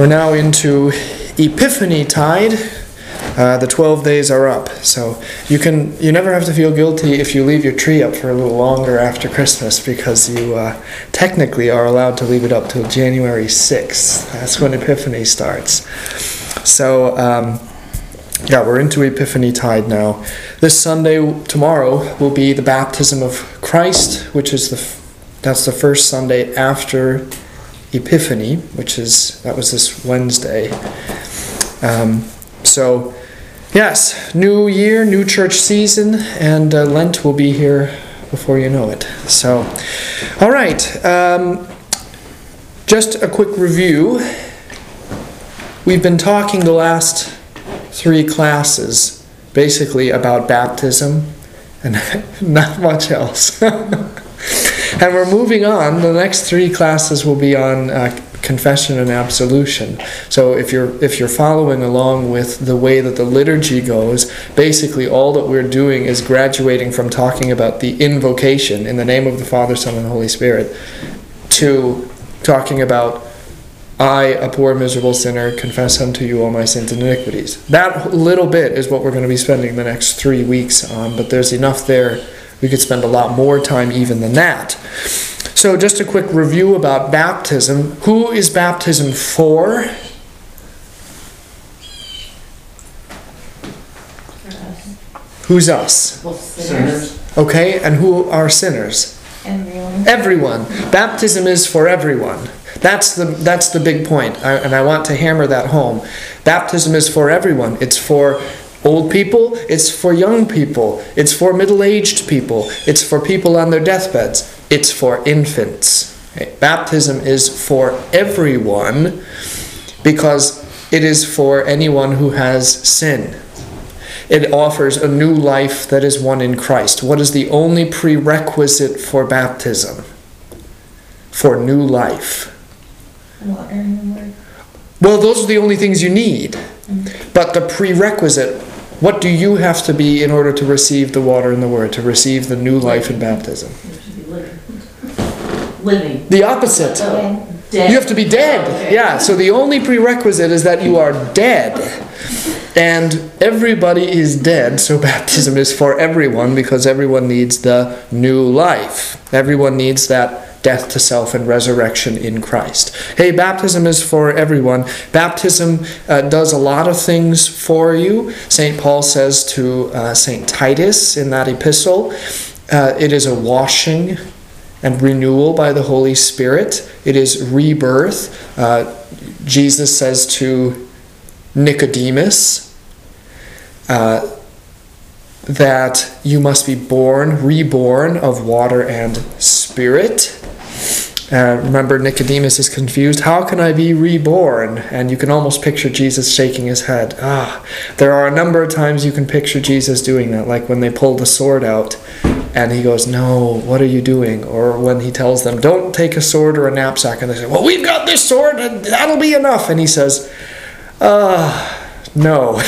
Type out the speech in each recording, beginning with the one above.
We're now into Epiphany tide. Uh, the 12 days are up. So you can you never have to feel guilty if you leave your tree up for a little longer after Christmas because you uh, technically are allowed to leave it up till January 6th. That's when Epiphany starts. So um, yeah, we're into Epiphany tide now. This Sunday tomorrow will be the baptism of Christ, which is the that's the first Sunday after Epiphany, which is that was this Wednesday. Um, so, yes, new year, new church season, and uh, Lent will be here before you know it. So, all right. Um, just a quick review. We've been talking the last three classes basically about baptism and not much else. and we're moving on. The next three classes will be on uh, confession and absolution. So if you're if you're following along with the way that the liturgy goes, basically all that we're doing is graduating from talking about the invocation in the name of the Father, Son, and Holy Spirit to talking about I, a poor miserable sinner, confess unto you all my sins and iniquities. That little bit is what we're going to be spending the next three weeks on, but there's enough there. We could spend a lot more time even than that. So, just a quick review about baptism. Who is baptism for? Who's us? Well, sinners. Okay, and who are sinners? Everyone. Everyone. Baptism is for everyone. That's the that's the big point, I, and I want to hammer that home. Baptism is for everyone. It's for old people. It's for young people. It's for middle-aged people. It's for people on their deathbeds. It's for infants. Okay? Baptism is for everyone because it is for anyone who has sin. It offers a new life that is one in Christ. What is the only prerequisite for baptism? For new life. Water and the word. Well, those are the only things you need. Mm-hmm. But the prerequisite, what do you have to be in order to receive the water and the word, to receive the new life in baptism? You should be living. Living. The opposite. Oh. Dead. You have to be dead. Okay. Yeah, so the only prerequisite is that you are dead. And everybody is dead, so baptism is for everyone because everyone needs the new life. Everyone needs that death to self and resurrection in Christ. Hey, baptism is for everyone. Baptism uh, does a lot of things for you. St. Paul says to uh, St. Titus in that epistle uh, it is a washing and renewal by the Holy Spirit. It is rebirth. Uh, Jesus says to Nicodemus uh, that you must be born, reborn of water and spirit. Uh, remember, Nicodemus is confused. How can I be reborn? And you can almost picture Jesus shaking his head. Ah, there are a number of times you can picture Jesus doing that, like when they pull the sword out and he goes, No, what are you doing? Or when he tells them, Don't take a sword or a knapsack. And they say, Well, we've got this sword and that'll be enough. And he says, Ah, no.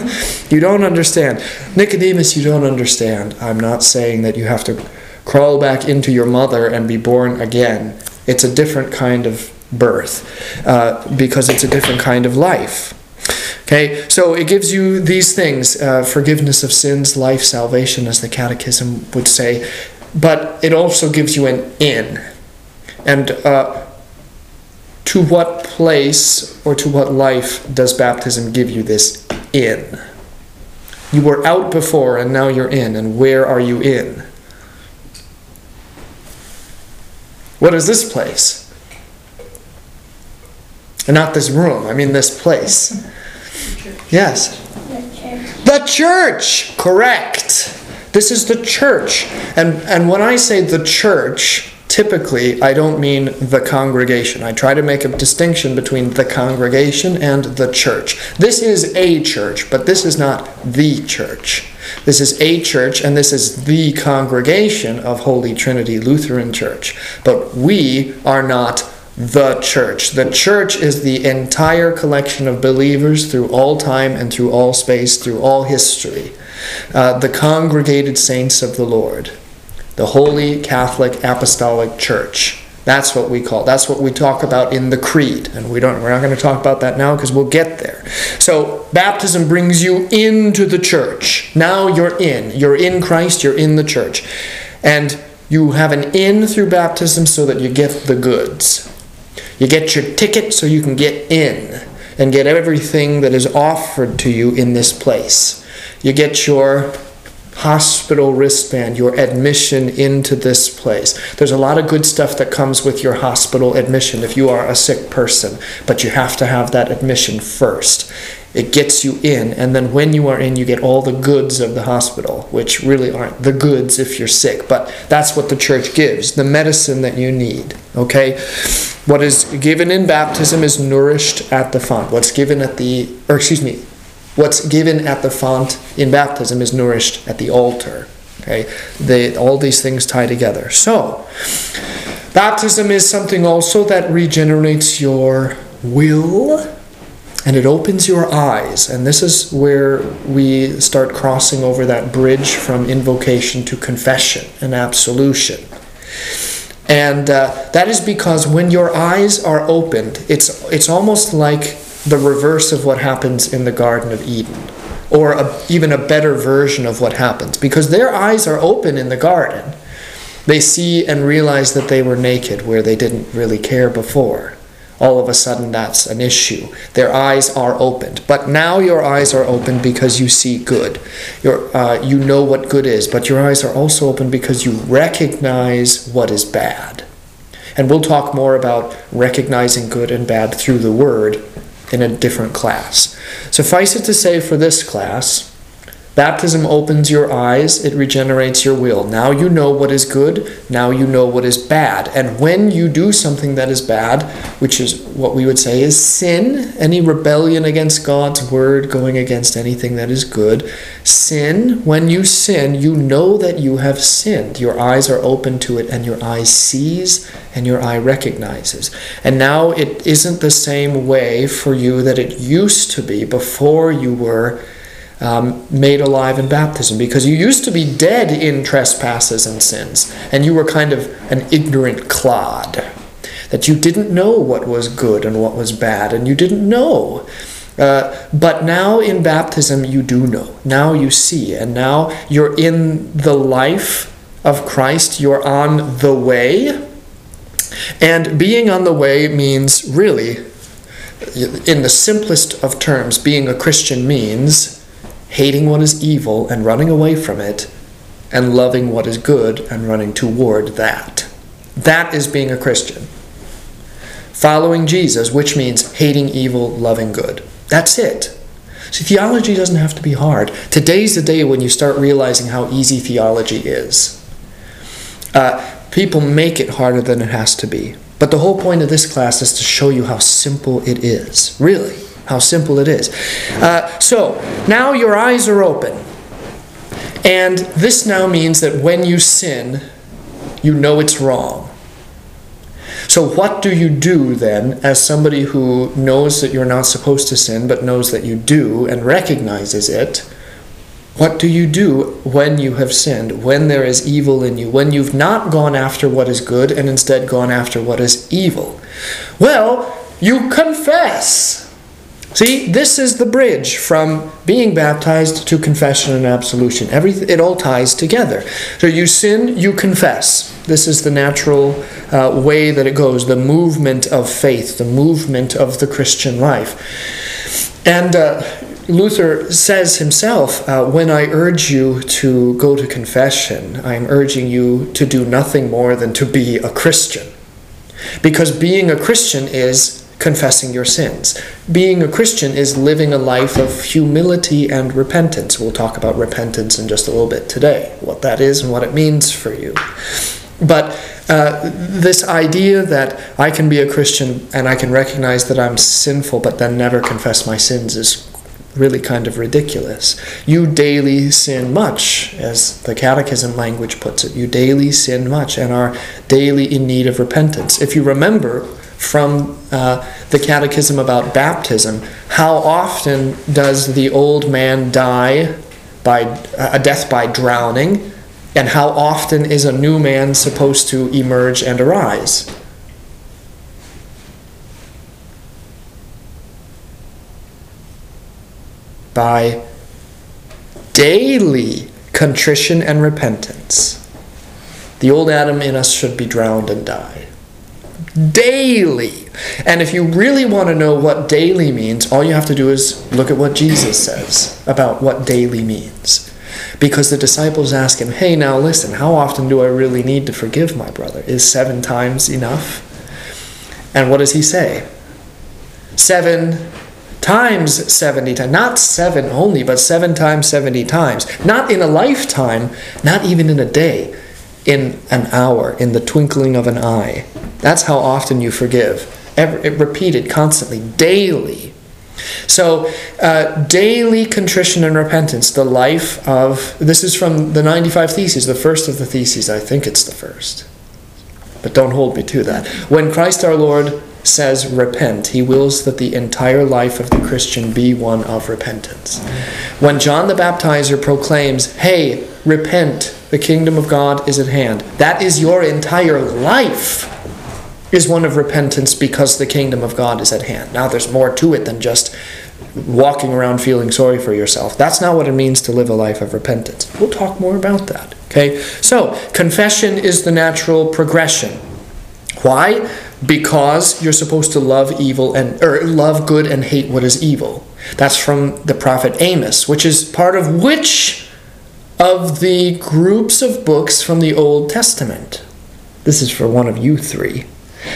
you don't understand. Nicodemus, you don't understand. I'm not saying that you have to crawl back into your mother and be born again. It's a different kind of birth uh, because it's a different kind of life. Okay, so it gives you these things uh, forgiveness of sins, life, salvation, as the Catechism would say, but it also gives you an in. And uh, to what place or to what life does baptism give you this in? You were out before and now you're in, and where are you in? What is this place? And not this room, I mean this place. Yes. The church! Correct. This is the church. And, and when I say the church, typically I don't mean the congregation. I try to make a distinction between the congregation and the church. This is a church, but this is not the church. This is a church, and this is the congregation of Holy Trinity Lutheran Church. But we are not the church. The church is the entire collection of believers through all time and through all space, through all history. Uh, the congregated saints of the Lord, the Holy Catholic Apostolic Church. That's what we call. That's what we talk about in the creed, and we don't. We're not going to talk about that now because we'll get there. So baptism brings you into the church. Now you're in. You're in Christ. You're in the church, and you have an in through baptism so that you get the goods. You get your ticket so you can get in and get everything that is offered to you in this place. You get your hospital wristband, your admission into this place. There's a lot of good stuff that comes with your hospital admission if you are a sick person, but you have to have that admission first. It gets you in, and then when you are in, you get all the goods of the hospital, which really aren't the goods if you're sick, but that's what the church gives the medicine that you need. Okay? What is given in baptism is nourished at the font. What's given at the, or excuse me, what's given at the font in baptism is nourished at the altar. Okay? All these things tie together. So, baptism is something also that regenerates your will and it opens your eyes. And this is where we start crossing over that bridge from invocation to confession and absolution. And uh, that is because when your eyes are opened, it's, it's almost like the reverse of what happens in the Garden of Eden, or a, even a better version of what happens, because their eyes are open in the garden. They see and realize that they were naked where they didn't really care before. All of a sudden, that's an issue. Their eyes are opened. But now your eyes are open because you see good. Your, uh, you know what good is, but your eyes are also open because you recognize what is bad. And we'll talk more about recognizing good and bad through the Word in a different class. Suffice it to say for this class, baptism opens your eyes, it regenerates your will. Now you know what is good, now you know what is bad. And when you do something that is bad, which is what we would say is sin, any rebellion against God's word, going against anything that is good, sin, when you sin, you know that you have sinned. Your eyes are open to it, and your eye sees and your eye recognizes. And now it isn't the same way for you that it used to be before you were. Um, made alive in baptism because you used to be dead in trespasses and sins, and you were kind of an ignorant clod. That you didn't know what was good and what was bad, and you didn't know. Uh, but now in baptism, you do know. Now you see, and now you're in the life of Christ. You're on the way. And being on the way means really, in the simplest of terms, being a Christian means hating what is evil and running away from it, and loving what is good and running toward that. That is being a Christian. Following Jesus, which means hating evil, loving good. That's it. See, theology doesn't have to be hard. Today's the day when you start realizing how easy theology is. Uh, people make it harder than it has to be. But the whole point of this class is to show you how simple it is. Really how simple it is. Uh, so now your eyes are open. And this now means that when you sin, you know it's wrong. So, what do you do then as somebody who knows that you're not supposed to sin but knows that you do and recognizes it? What do you do when you have sinned, when there is evil in you, when you've not gone after what is good and instead gone after what is evil? Well, you confess. See, this is the bridge from being baptized to confession and absolution. Everything, it all ties together. So you sin, you confess. This is the natural uh, way that it goes, the movement of faith, the movement of the Christian life. And uh, Luther says himself, uh, when I urge you to go to confession, I am urging you to do nothing more than to be a Christian. Because being a Christian is confessing your sins. Being a Christian is living a life of humility and repentance. We'll talk about repentance in just a little bit today, what that is and what it means for you. But uh, this idea that I can be a Christian and I can recognize that I'm sinful but then never confess my sins is really kind of ridiculous. You daily sin much, as the Catechism language puts it. You daily sin much and are daily in need of repentance. If you remember, from uh, the Catechism about baptism. How often does the old man die by uh, a death by drowning? And how often is a new man supposed to emerge and arise? By daily contrition and repentance. The old Adam in us should be drowned and die. Daily. And if you really want to know what daily means, all you have to do is look at what Jesus says about what daily means. Because the disciples ask him, Hey, now listen, how often do I really need to forgive my brother? Is seven times enough? And what does he say? Seven times 70 times. Not seven only, but seven times 70 times. Not in a lifetime, not even in a day, in an hour, in the twinkling of an eye. That's how often you forgive. Every, repeated constantly, daily. So, uh, daily contrition and repentance, the life of. This is from the 95 Theses, the first of the Theses. I think it's the first. But don't hold me to that. When Christ our Lord says repent, he wills that the entire life of the Christian be one of repentance. When John the Baptizer proclaims, Hey, repent, the kingdom of God is at hand, that is your entire life is one of repentance because the kingdom of God is at hand. Now, there's more to it than just walking around feeling sorry for yourself. That's not what it means to live a life of repentance. We'll talk more about that. Okay? So, confession is the natural progression. Why? Because you're supposed to love evil and or love good and hate what is evil. That's from the prophet Amos, which is part of which of the groups of books from the Old Testament? This is for one of you three.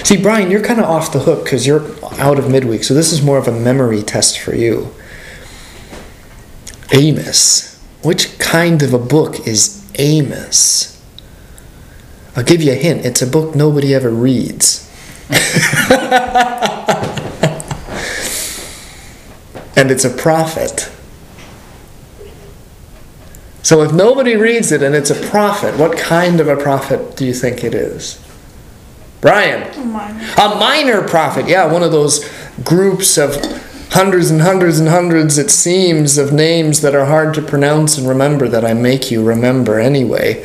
See, Brian, you're kind of off the hook because you're out of midweek, so this is more of a memory test for you. Amos. Which kind of a book is Amos? I'll give you a hint. It's a book nobody ever reads. and it's a prophet. So if nobody reads it and it's a prophet, what kind of a prophet do you think it is? Brian. A minor. A minor prophet. Yeah, one of those groups of hundreds and hundreds and hundreds, it seems, of names that are hard to pronounce and remember that I make you remember anyway.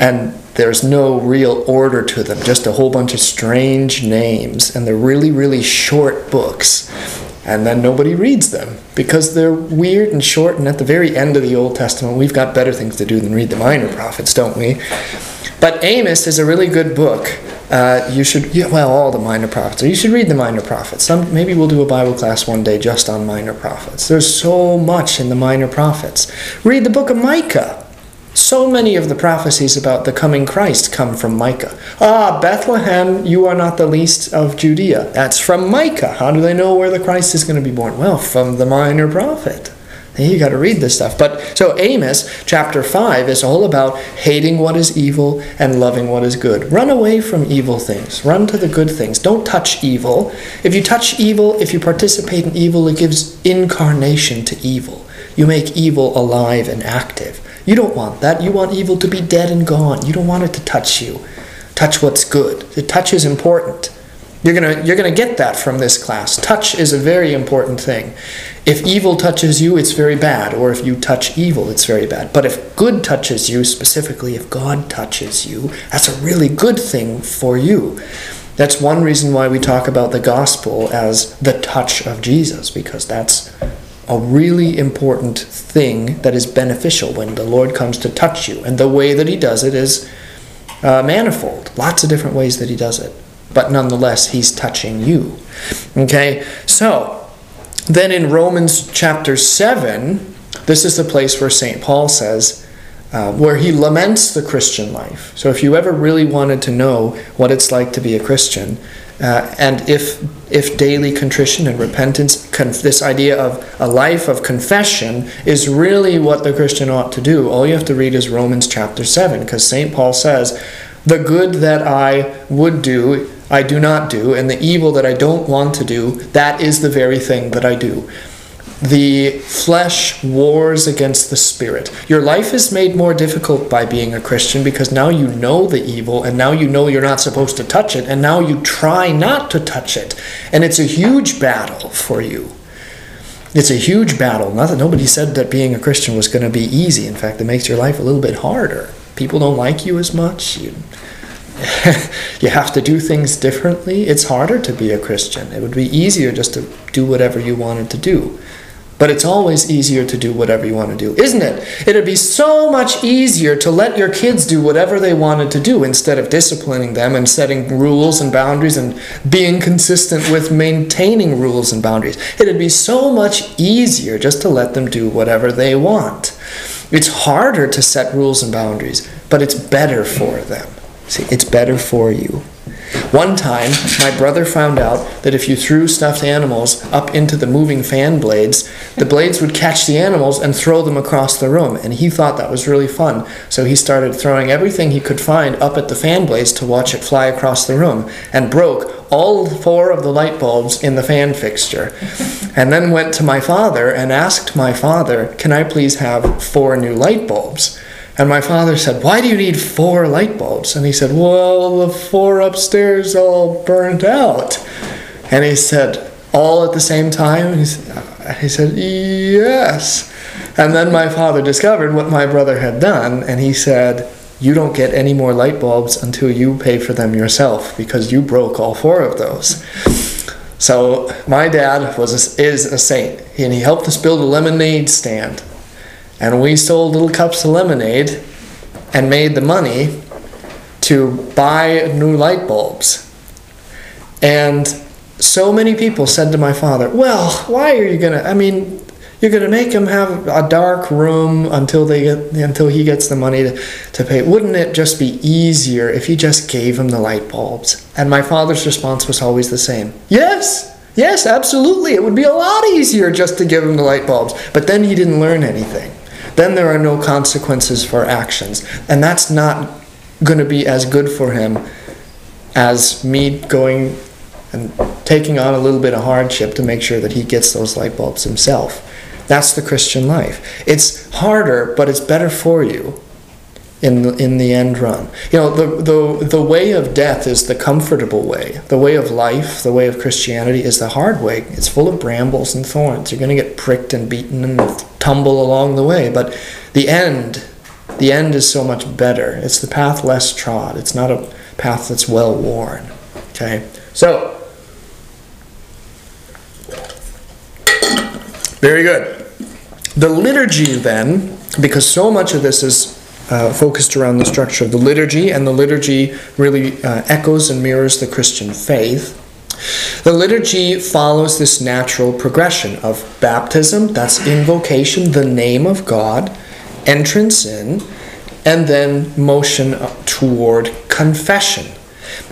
And there's no real order to them, just a whole bunch of strange names. And they're really, really short books. And then nobody reads them because they're weird and short. And at the very end of the Old Testament, we've got better things to do than read the minor prophets, don't we? But Amos is a really good book. Uh, you should, yeah, well, all the minor prophets. You should read the minor prophets. Some, maybe we'll do a Bible class one day just on minor prophets. There's so much in the minor prophets. Read the book of Micah. So many of the prophecies about the coming Christ come from Micah. Ah, Bethlehem, you are not the least of Judea. That's from Micah. How do they know where the Christ is going to be born? Well, from the minor prophet. You got to read this stuff. But so Amos chapter 5 is all about hating what is evil and loving what is good. Run away from evil things. Run to the good things. Don't touch evil. If you touch evil, if you participate in evil, it gives incarnation to evil. You make evil alive and active. You don't want that. You want evil to be dead and gone. You don't want it to touch you. Touch what's good. The touch is important. You're gonna you're gonna get that from this class. Touch is a very important thing. If evil touches you, it's very bad, or if you touch evil, it's very bad. But if good touches you, specifically if God touches you, that's a really good thing for you. That's one reason why we talk about the gospel as the touch of Jesus, because that's a really important thing that is beneficial when the Lord comes to touch you. And the way that He does it is uh, manifold, lots of different ways that He does it. But nonetheless, He's touching you. Okay? So, then in Romans chapter 7, this is the place where St. Paul says, uh, where he laments the Christian life. So, if you ever really wanted to know what it's like to be a Christian, uh, and if if daily contrition and repentance, con- this idea of a life of confession is really what the Christian ought to do, all you have to read is Romans chapter 7, because St. Paul says, The good that I would do, I do not do, and the evil that I don't want to do, that is the very thing that I do. The flesh wars against the spirit. Your life is made more difficult by being a Christian because now you know the evil and now you know you're not supposed to touch it and now you try not to touch it. And it's a huge battle for you. It's a huge battle. Not that nobody said that being a Christian was going to be easy. In fact, it makes your life a little bit harder. People don't like you as much. You, you have to do things differently. It's harder to be a Christian. It would be easier just to do whatever you wanted to do. But it's always easier to do whatever you want to do, isn't it? It'd be so much easier to let your kids do whatever they wanted to do instead of disciplining them and setting rules and boundaries and being consistent with maintaining rules and boundaries. It'd be so much easier just to let them do whatever they want. It's harder to set rules and boundaries, but it's better for them. See, it's better for you. One time, my brother found out that if you threw stuffed animals up into the moving fan blades, the blades would catch the animals and throw them across the room. And he thought that was really fun. So he started throwing everything he could find up at the fan blades to watch it fly across the room and broke all four of the light bulbs in the fan fixture. And then went to my father and asked my father, Can I please have four new light bulbs? And my father said, Why do you need four light bulbs? And he said, Well, the four upstairs all burnt out. And he said, All at the same time? And uh, He said, Yes. And then my father discovered what my brother had done, and he said, You don't get any more light bulbs until you pay for them yourself because you broke all four of those. So my dad was a, is a saint, and he helped us build a lemonade stand and we sold little cups of lemonade and made the money to buy new light bulbs. And so many people said to my father, Well, why are you going to? I mean, you're going to make him have a dark room until they get until he gets the money to, to pay. Wouldn't it just be easier if you just gave him the light bulbs? And my father's response was always the same. Yes. Yes, absolutely. It would be a lot easier just to give him the light bulbs. But then he didn't learn anything then there are no consequences for actions. And that's not going to be as good for him as me going and taking on a little bit of hardship to make sure that he gets those light bulbs himself. That's the Christian life. It's harder, but it's better for you in the, in the end run. You know, the, the, the way of death is the comfortable way. The way of life, the way of Christianity, is the hard way. It's full of brambles and thorns. You're going to get pricked and beaten and tumble along the way. But the end, the end is so much better. It's the path less trod. It's not a path that's well worn. Okay? So, very good. The liturgy, then, because so much of this is uh, focused around the structure of the liturgy, and the liturgy really uh, echoes and mirrors the Christian faith. The liturgy follows this natural progression of baptism, that's invocation, the name of God, entrance in, and then motion toward confession.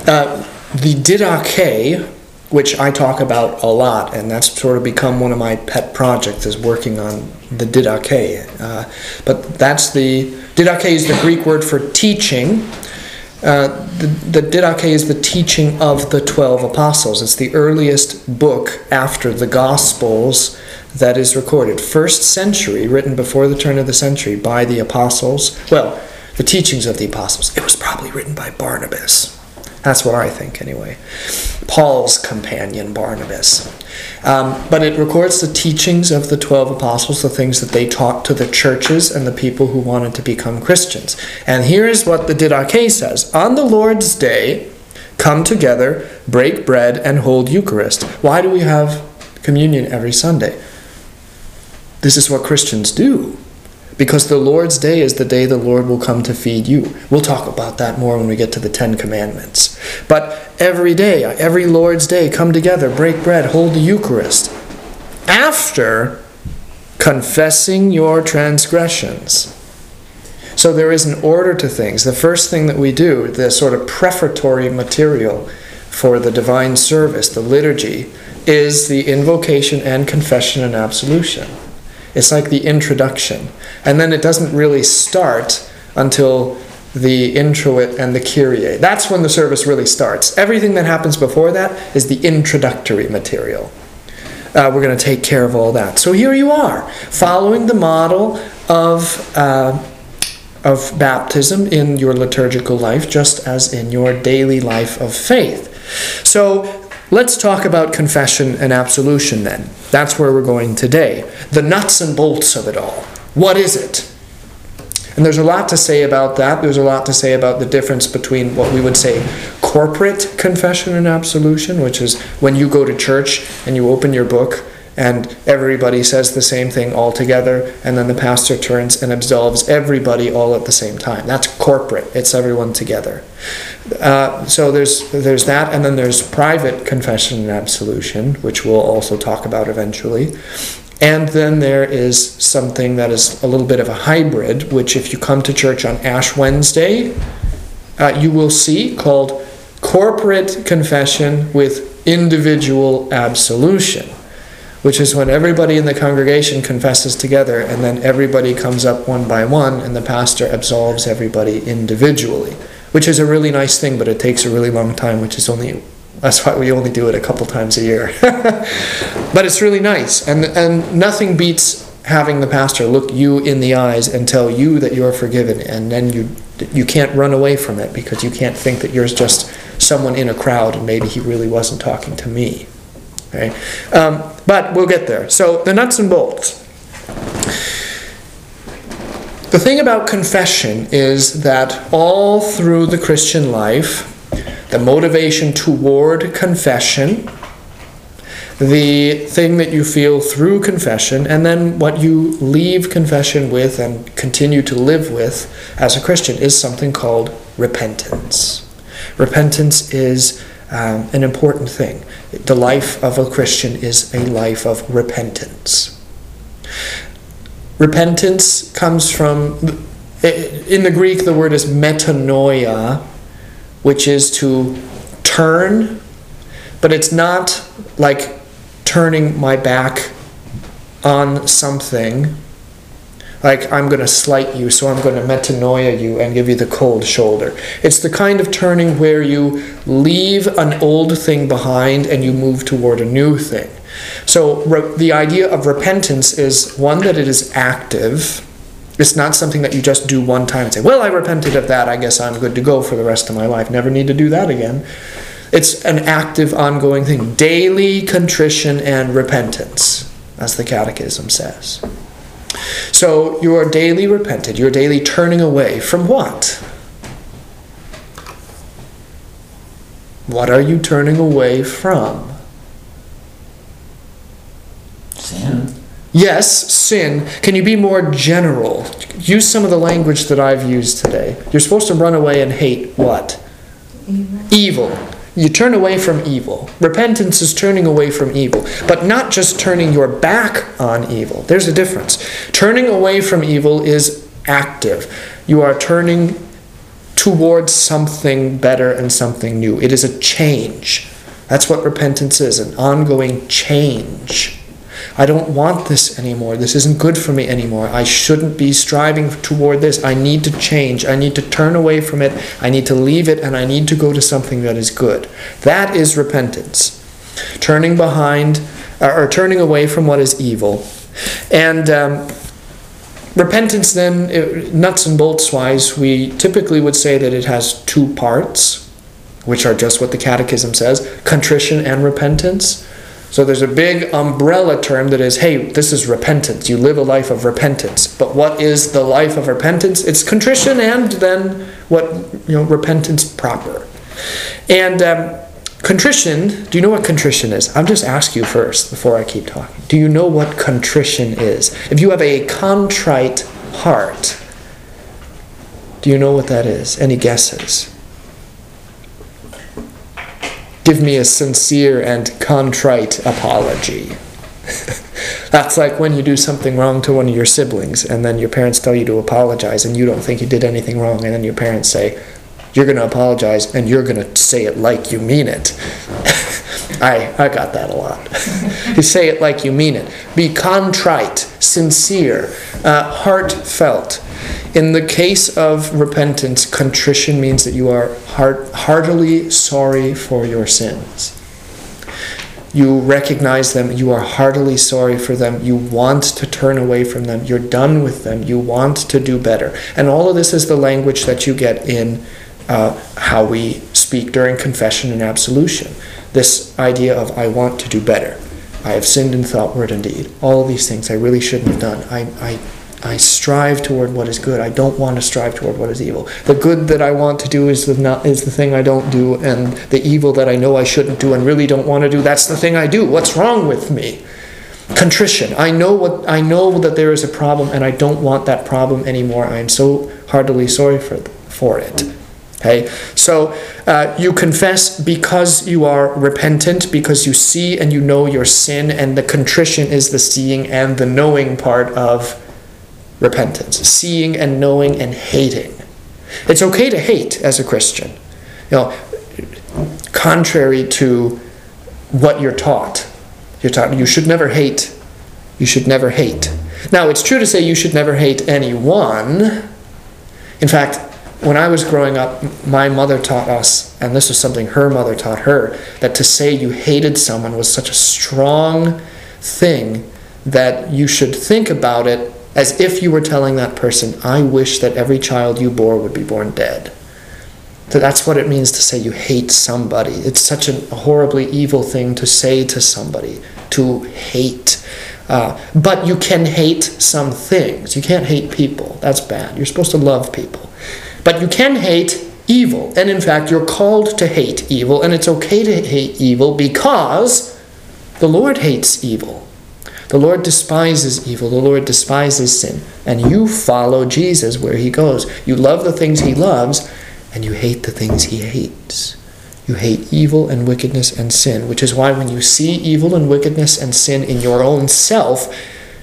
Uh, the didache, which I talk about a lot, and that's sort of become one of my pet projects, is working on the didache. Uh, but that's the didache is the Greek word for teaching. Uh, the, the Didache is the teaching of the 12 apostles. It's the earliest book after the Gospels that is recorded. First century, written before the turn of the century by the apostles. Well, the teachings of the apostles. It was probably written by Barnabas. That's what I think, anyway. Paul's companion, Barnabas. Um, but it records the teachings of the 12 apostles, the things that they taught to the churches and the people who wanted to become Christians. And here is what the Didache says On the Lord's day, come together, break bread, and hold Eucharist. Why do we have communion every Sunday? This is what Christians do because the Lord's day is the day the Lord will come to feed you. We'll talk about that more when we get to the Ten Commandments. But every day, every Lord's day, come together, break bread, hold the Eucharist. After confessing your transgressions. So there is an order to things. The first thing that we do, the sort of prefatory material for the divine service, the liturgy, is the invocation and confession and absolution. It's like the introduction. And then it doesn't really start until the introit and the Kyrie. That's when the service really starts. Everything that happens before that is the introductory material. Uh, we're going to take care of all that. So here you are, following the model of, uh, of baptism in your liturgical life, just as in your daily life of faith. So Let's talk about confession and absolution then. That's where we're going today. The nuts and bolts of it all. What is it? And there's a lot to say about that. There's a lot to say about the difference between what we would say corporate confession and absolution, which is when you go to church and you open your book and everybody says the same thing all together, and then the pastor turns and absolves everybody all at the same time. That's corporate, it's everyone together. Uh, so there's, there's that, and then there's private confession and absolution, which we'll also talk about eventually. And then there is something that is a little bit of a hybrid, which, if you come to church on Ash Wednesday, uh, you will see called corporate confession with individual absolution, which is when everybody in the congregation confesses together and then everybody comes up one by one and the pastor absolves everybody individually, which is a really nice thing, but it takes a really long time, which is only that's why we only do it a couple times a year. but it's really nice, and and nothing beats having the pastor look you in the eyes and tell you that you're forgiven, and then you you can't run away from it because you can't think that you're just someone in a crowd and maybe he really wasn't talking to me. Okay, um, but we'll get there. So the nuts and bolts. The thing about confession is that all through the Christian life, the motivation toward confession, the thing that you feel through confession, and then what you leave confession with and continue to live with as a Christian is something called repentance. Repentance is um, an important thing. The life of a Christian is a life of repentance. Repentance comes from, in the Greek, the word is metanoia, which is to turn, but it's not like turning my back on something. Like I'm going to slight you, so I'm going to metanoia you and give you the cold shoulder. It's the kind of turning where you leave an old thing behind and you move toward a new thing. So re- the idea of repentance is one that it is active it's not something that you just do one time and say, Well, I repented of that. I guess I'm good to go for the rest of my life. Never need to do that again. It's an active, ongoing thing. Daily contrition and repentance, as the Catechism says. So you are daily repented. You're daily turning away from what? What are you turning away from? Sin. Yes, sin. Can you be more general? Use some of the language that I've used today. You're supposed to run away and hate what? Evil. Evil. You turn away from evil. Repentance is turning away from evil, but not just turning your back on evil. There's a difference. Turning away from evil is active. You are turning towards something better and something new. It is a change. That's what repentance is an ongoing change. I don't want this anymore. This isn't good for me anymore. I shouldn't be striving toward this. I need to change. I need to turn away from it. I need to leave it and I need to go to something that is good. That is repentance. Turning behind or turning away from what is evil. And um, repentance, then, nuts and bolts wise, we typically would say that it has two parts, which are just what the Catechism says contrition and repentance. So there's a big umbrella term that is, hey, this is repentance. You live a life of repentance. But what is the life of repentance? It's contrition and then what, you know, repentance proper. And um, contrition, do you know what contrition is? I'll just ask you first before I keep talking. Do you know what contrition is? If you have a contrite heart, do you know what that is? Any guesses? Give me a sincere and contrite apology. That's like when you do something wrong to one of your siblings, and then your parents tell you to apologize, and you don't think you did anything wrong, and then your parents say, You're going to apologize, and you're going to say it like you mean it. I, I got that a lot. you say it like you mean it. Be contrite, sincere, uh, heartfelt. In the case of repentance, contrition means that you are heart, heartily sorry for your sins. You recognize them, you are heartily sorry for them, you want to turn away from them, you're done with them, you want to do better. And all of this is the language that you get in uh, how we speak during confession and absolution. This idea of, I want to do better. I have sinned in thought, word, and deed. All these things I really shouldn't have done. I, I I strive toward what is good. I don't want to strive toward what is evil. The good that I want to do is the not, is the thing I don't do, and the evil that I know I shouldn't do and really don't want to do, that's the thing I do. What's wrong with me? Contrition. I know what I know that there is a problem and I don't want that problem anymore. I am so heartily sorry for for it. Okay, so uh, you confess because you are repentant, because you see and you know your sin, and the contrition is the seeing and the knowing part of repentance. Seeing and knowing and hating. It's okay to hate as a Christian. You know, contrary to what you're taught. You're taught you should never hate. You should never hate. Now, it's true to say you should never hate anyone. In fact, when I was growing up, my mother taught us, and this was something her mother taught her, that to say you hated someone was such a strong thing that you should think about it as if you were telling that person, I wish that every child you bore would be born dead. So that's what it means to say you hate somebody. It's such a horribly evil thing to say to somebody, to hate. Uh, but you can hate some things. You can't hate people. That's bad. You're supposed to love people. But you can hate evil. And in fact, you're called to hate evil, and it's okay to hate evil because the Lord hates evil. The Lord despises evil. The Lord despises sin. And you follow Jesus where he goes. You love the things he loves, and you hate the things he hates. You hate evil and wickedness and sin, which is why when you see evil and wickedness and sin in your own self,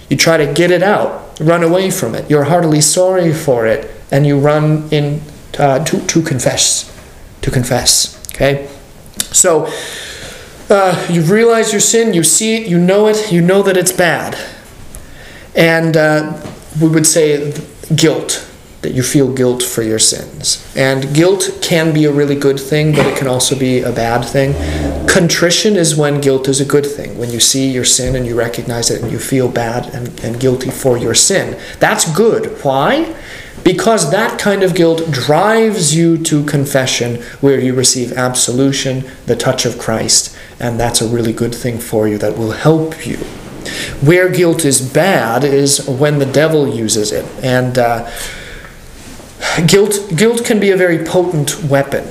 you try to get it out, run away from it. You're heartily sorry for it, and you run in uh, to, to confess. To confess. Okay? So, uh, you've realized your sin, you see it, you know it, you know that it's bad. And uh, we would say guilt, that you feel guilt for your sins. And guilt can be a really good thing, but it can also be a bad thing. Contrition is when guilt is a good thing, when you see your sin and you recognize it and you feel bad and, and guilty for your sin. That's good. Why? Because that kind of guilt drives you to confession where you receive absolution, the touch of Christ, and that's a really good thing for you that will help you. Where guilt is bad is when the devil uses it. And uh, guilt, guilt can be a very potent weapon.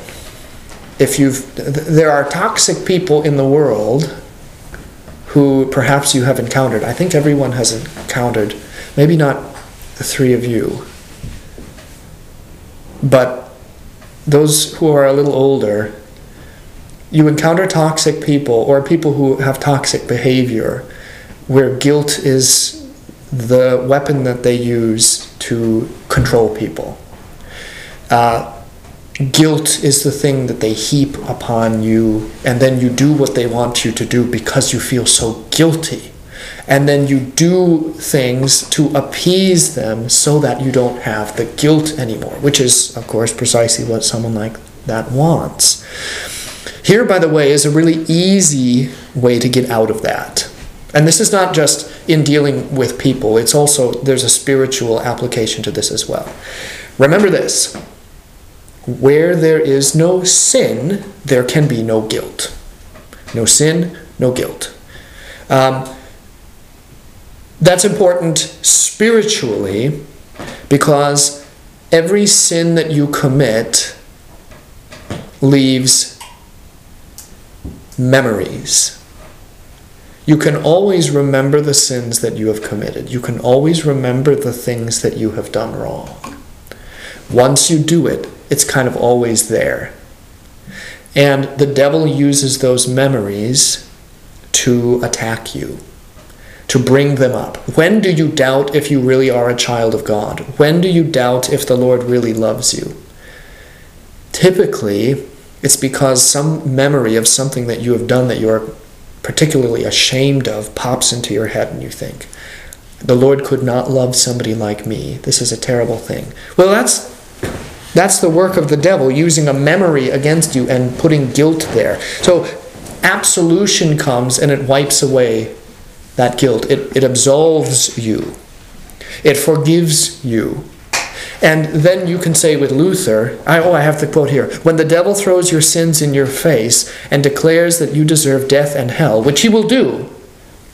If you've, there are toxic people in the world who perhaps you have encountered. I think everyone has encountered, maybe not the three of you, but those who are a little older, you encounter toxic people or people who have toxic behavior where guilt is the weapon that they use to control people. Uh, guilt is the thing that they heap upon you, and then you do what they want you to do because you feel so guilty. And then you do things to appease them so that you don't have the guilt anymore, which is, of course, precisely what someone like that wants. Here, by the way, is a really easy way to get out of that. And this is not just in dealing with people, it's also, there's a spiritual application to this as well. Remember this where there is no sin, there can be no guilt. No sin, no guilt. Um, that's important spiritually because every sin that you commit leaves memories. You can always remember the sins that you have committed. You can always remember the things that you have done wrong. Once you do it, it's kind of always there. And the devil uses those memories to attack you, to bring them up. When do you doubt if you really are a child of God? When do you doubt if the Lord really loves you? Typically, it's because some memory of something that you have done that you're particularly ashamed of pops into your head and you think, the Lord could not love somebody like me. This is a terrible thing. Well, that's that's the work of the devil using a memory against you and putting guilt there. So absolution comes and it wipes away that guilt. It, it absolves you. It forgives you. And then you can say with Luther, I, oh, I have the quote here when the devil throws your sins in your face and declares that you deserve death and hell, which he will do,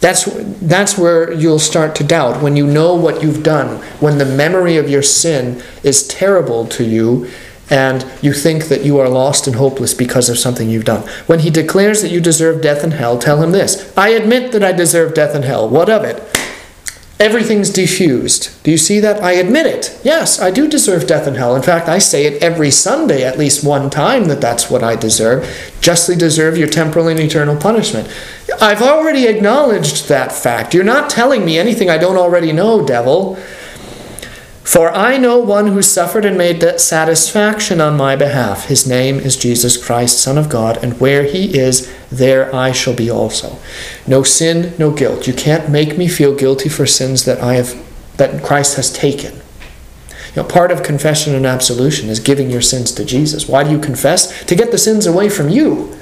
that's, that's where you'll start to doubt. When you know what you've done, when the memory of your sin is terrible to you, and you think that you are lost and hopeless because of something you've done. When he declares that you deserve death and hell, tell him this I admit that I deserve death and hell. What of it? Everything's diffused. Do you see that? I admit it. Yes, I do deserve death and hell. In fact, I say it every Sunday at least one time that that's what I deserve. Justly deserve your temporal and eternal punishment. I've already acknowledged that fact. You're not telling me anything I don't already know, devil. For I know one who suffered and made satisfaction on my behalf. His name is Jesus Christ, Son of God, and where he is, there I shall be also. No sin, no guilt. You can't make me feel guilty for sins that I have that Christ has taken. You know, part of confession and absolution is giving your sins to Jesus. Why do you confess? To get the sins away from you.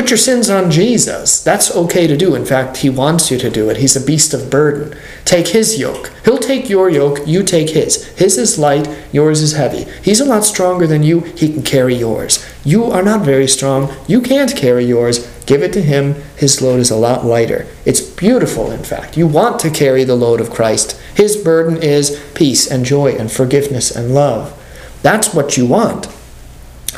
Put your sins on Jesus. That's okay to do. In fact, He wants you to do it. He's a beast of burden. Take His yoke. He'll take your yoke, you take His. His is light, yours is heavy. He's a lot stronger than you, He can carry yours. You are not very strong, you can't carry yours. Give it to Him, His load is a lot lighter. It's beautiful, in fact. You want to carry the load of Christ. His burden is peace and joy and forgiveness and love. That's what you want.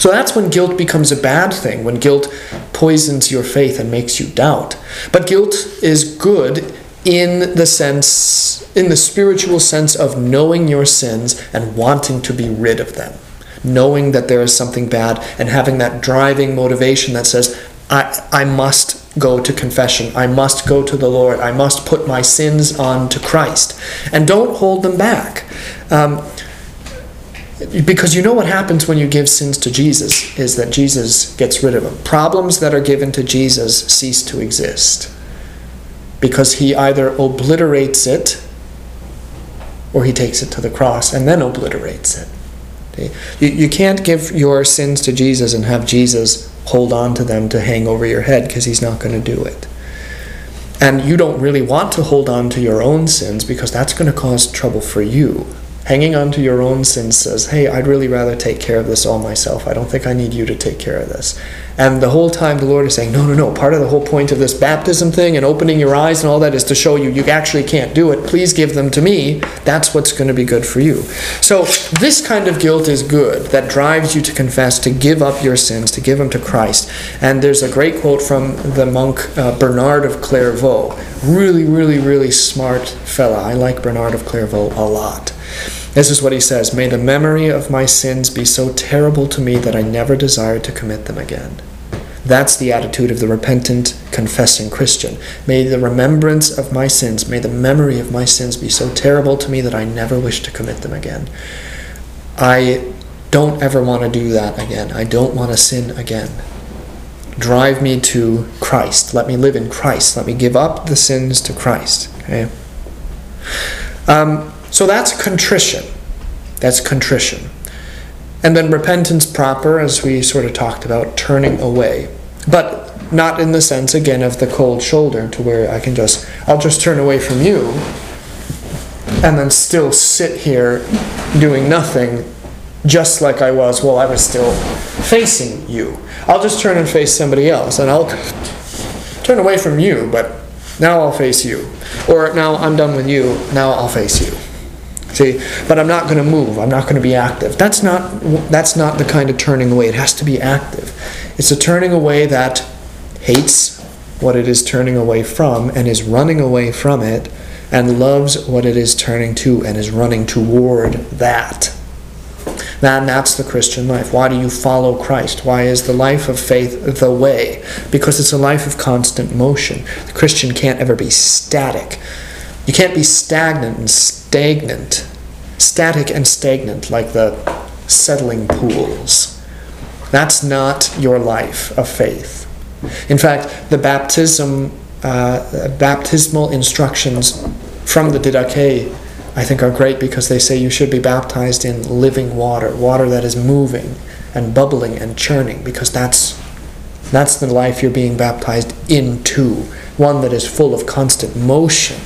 So that's when guilt becomes a bad thing, when guilt poisons your faith and makes you doubt. But guilt is good in the sense, in the spiritual sense of knowing your sins and wanting to be rid of them. Knowing that there is something bad and having that driving motivation that says, I, I must go to confession. I must go to the Lord. I must put my sins on to Christ. And don't hold them back. Um, because you know what happens when you give sins to Jesus is that Jesus gets rid of them. Problems that are given to Jesus cease to exist because he either obliterates it or he takes it to the cross and then obliterates it. You, you can't give your sins to Jesus and have Jesus hold on to them to hang over your head because he's not going to do it. And you don't really want to hold on to your own sins because that's going to cause trouble for you hanging on to your own sins says, Hey, I'd really rather take care of this all myself. I don't think I need you to take care of this. And the whole time the Lord is saying, No, no, no. Part of the whole point of this baptism thing and opening your eyes and all that is to show you you actually can't do it. Please give them to me. That's what's going to be good for you. So, this kind of guilt is good that drives you to confess, to give up your sins, to give them to Christ. And there's a great quote from the monk uh, Bernard of Clairvaux. Really, really, really smart fella. I like Bernard of Clairvaux a lot. This is what he says May the memory of my sins be so terrible to me that I never desire to commit them again. That's the attitude of the repentant, confessing Christian. May the remembrance of my sins, may the memory of my sins be so terrible to me that I never wish to commit them again. I don't ever want to do that again. I don't want to sin again. Drive me to Christ. Let me live in Christ. Let me give up the sins to Christ. Okay? Um, so that's contrition. That's contrition. And then repentance proper, as we sort of talked about, turning away. But not in the sense, again, of the cold shoulder, to where I can just, I'll just turn away from you and then still sit here doing nothing just like I was while I was still facing you. I'll just turn and face somebody else and I'll turn away from you, but now I'll face you. Or now I'm done with you, now I'll face you. See, but I'm not going to move. I'm not going to be active. That's not that's not the kind of turning away. It has to be active. It's a turning away that hates what it is turning away from and is running away from it and loves what it is turning to and is running toward that. And that's the Christian life. Why do you follow Christ? Why is the life of faith the way? Because it's a life of constant motion. The Christian can't ever be static. You can't be stagnant and stagnant, static and stagnant like the settling pools. That's not your life of faith. In fact, the baptism, uh, baptismal instructions from the Didache, I think, are great because they say you should be baptized in living water, water that is moving and bubbling and churning, because that's that's the life you're being baptized into, one that is full of constant motion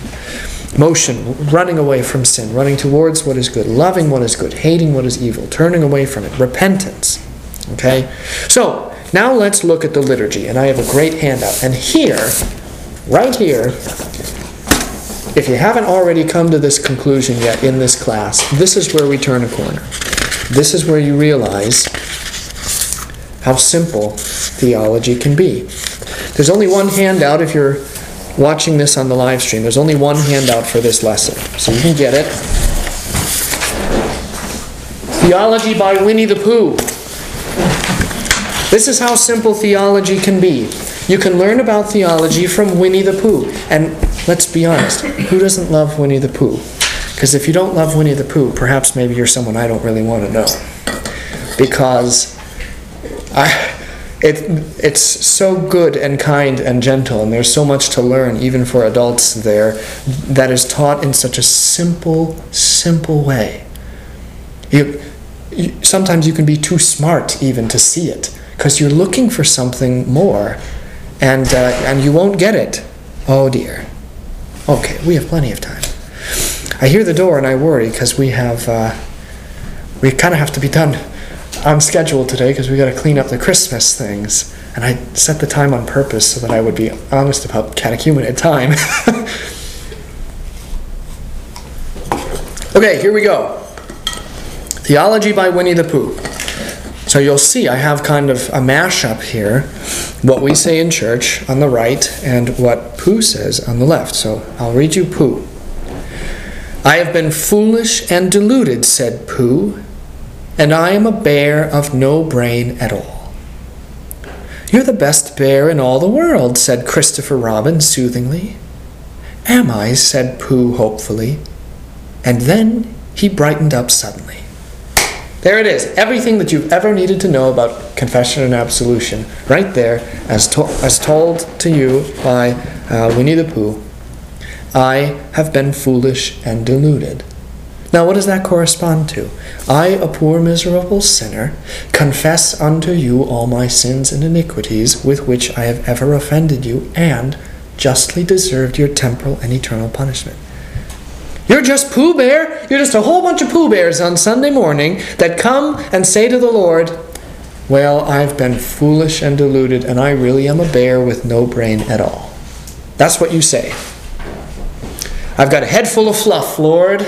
motion, running away from sin, running towards what is good, loving what is good, hating what is evil, turning away from it, repentance. Okay? So, now let's look at the liturgy, and I have a great handout. And here, right here, if you haven't already come to this conclusion yet in this class, this is where we turn a corner. this is where you realize how simple theology can be. There's only one handout if you're watching this on the live stream. There's only one handout for this lesson, so you can get it. Theology by Winnie the Pooh. This is how simple theology can be. You can learn about theology from Winnie the Pooh. And let's be honest, who doesn't love Winnie the Pooh? Because if you don't love Winnie the Pooh, perhaps maybe you're someone I don't really want to know. Because I, it, it's so good and kind and gentle, and there's so much to learn, even for adults there, that is taught in such a simple, simple way. You, you, sometimes you can be too smart even to see it because you're looking for something more and, uh, and you won't get it. Oh dear. Okay, we have plenty of time. I hear the door and I worry because we have, uh, we kind of have to be done on schedule today because we got to clean up the Christmas things. And I set the time on purpose so that I would be honest about catechumenate time. okay, here we go. Theology by Winnie the Pooh. So you'll see I have kind of a mashup here. What we say in church on the right and what Pooh says on the left. So I'll read you Pooh. I have been foolish and deluded, said Pooh, and I am a bear of no brain at all. You're the best bear in all the world, said Christopher Robin soothingly. Am I? said Pooh hopefully. And then he brightened up suddenly. There it is. Everything that you've ever needed to know about confession and absolution, right there, as, to- as told to you by uh, Winnie the Pooh. I have been foolish and deluded. Now, what does that correspond to? I, a poor miserable sinner, confess unto you all my sins and iniquities with which I have ever offended you, and justly deserved your temporal and eternal punishment. You're just Pooh Bear. You're just a whole bunch of Pooh Bears on Sunday morning that come and say to the Lord, Well, I've been foolish and deluded, and I really am a bear with no brain at all. That's what you say. I've got a head full of fluff, Lord.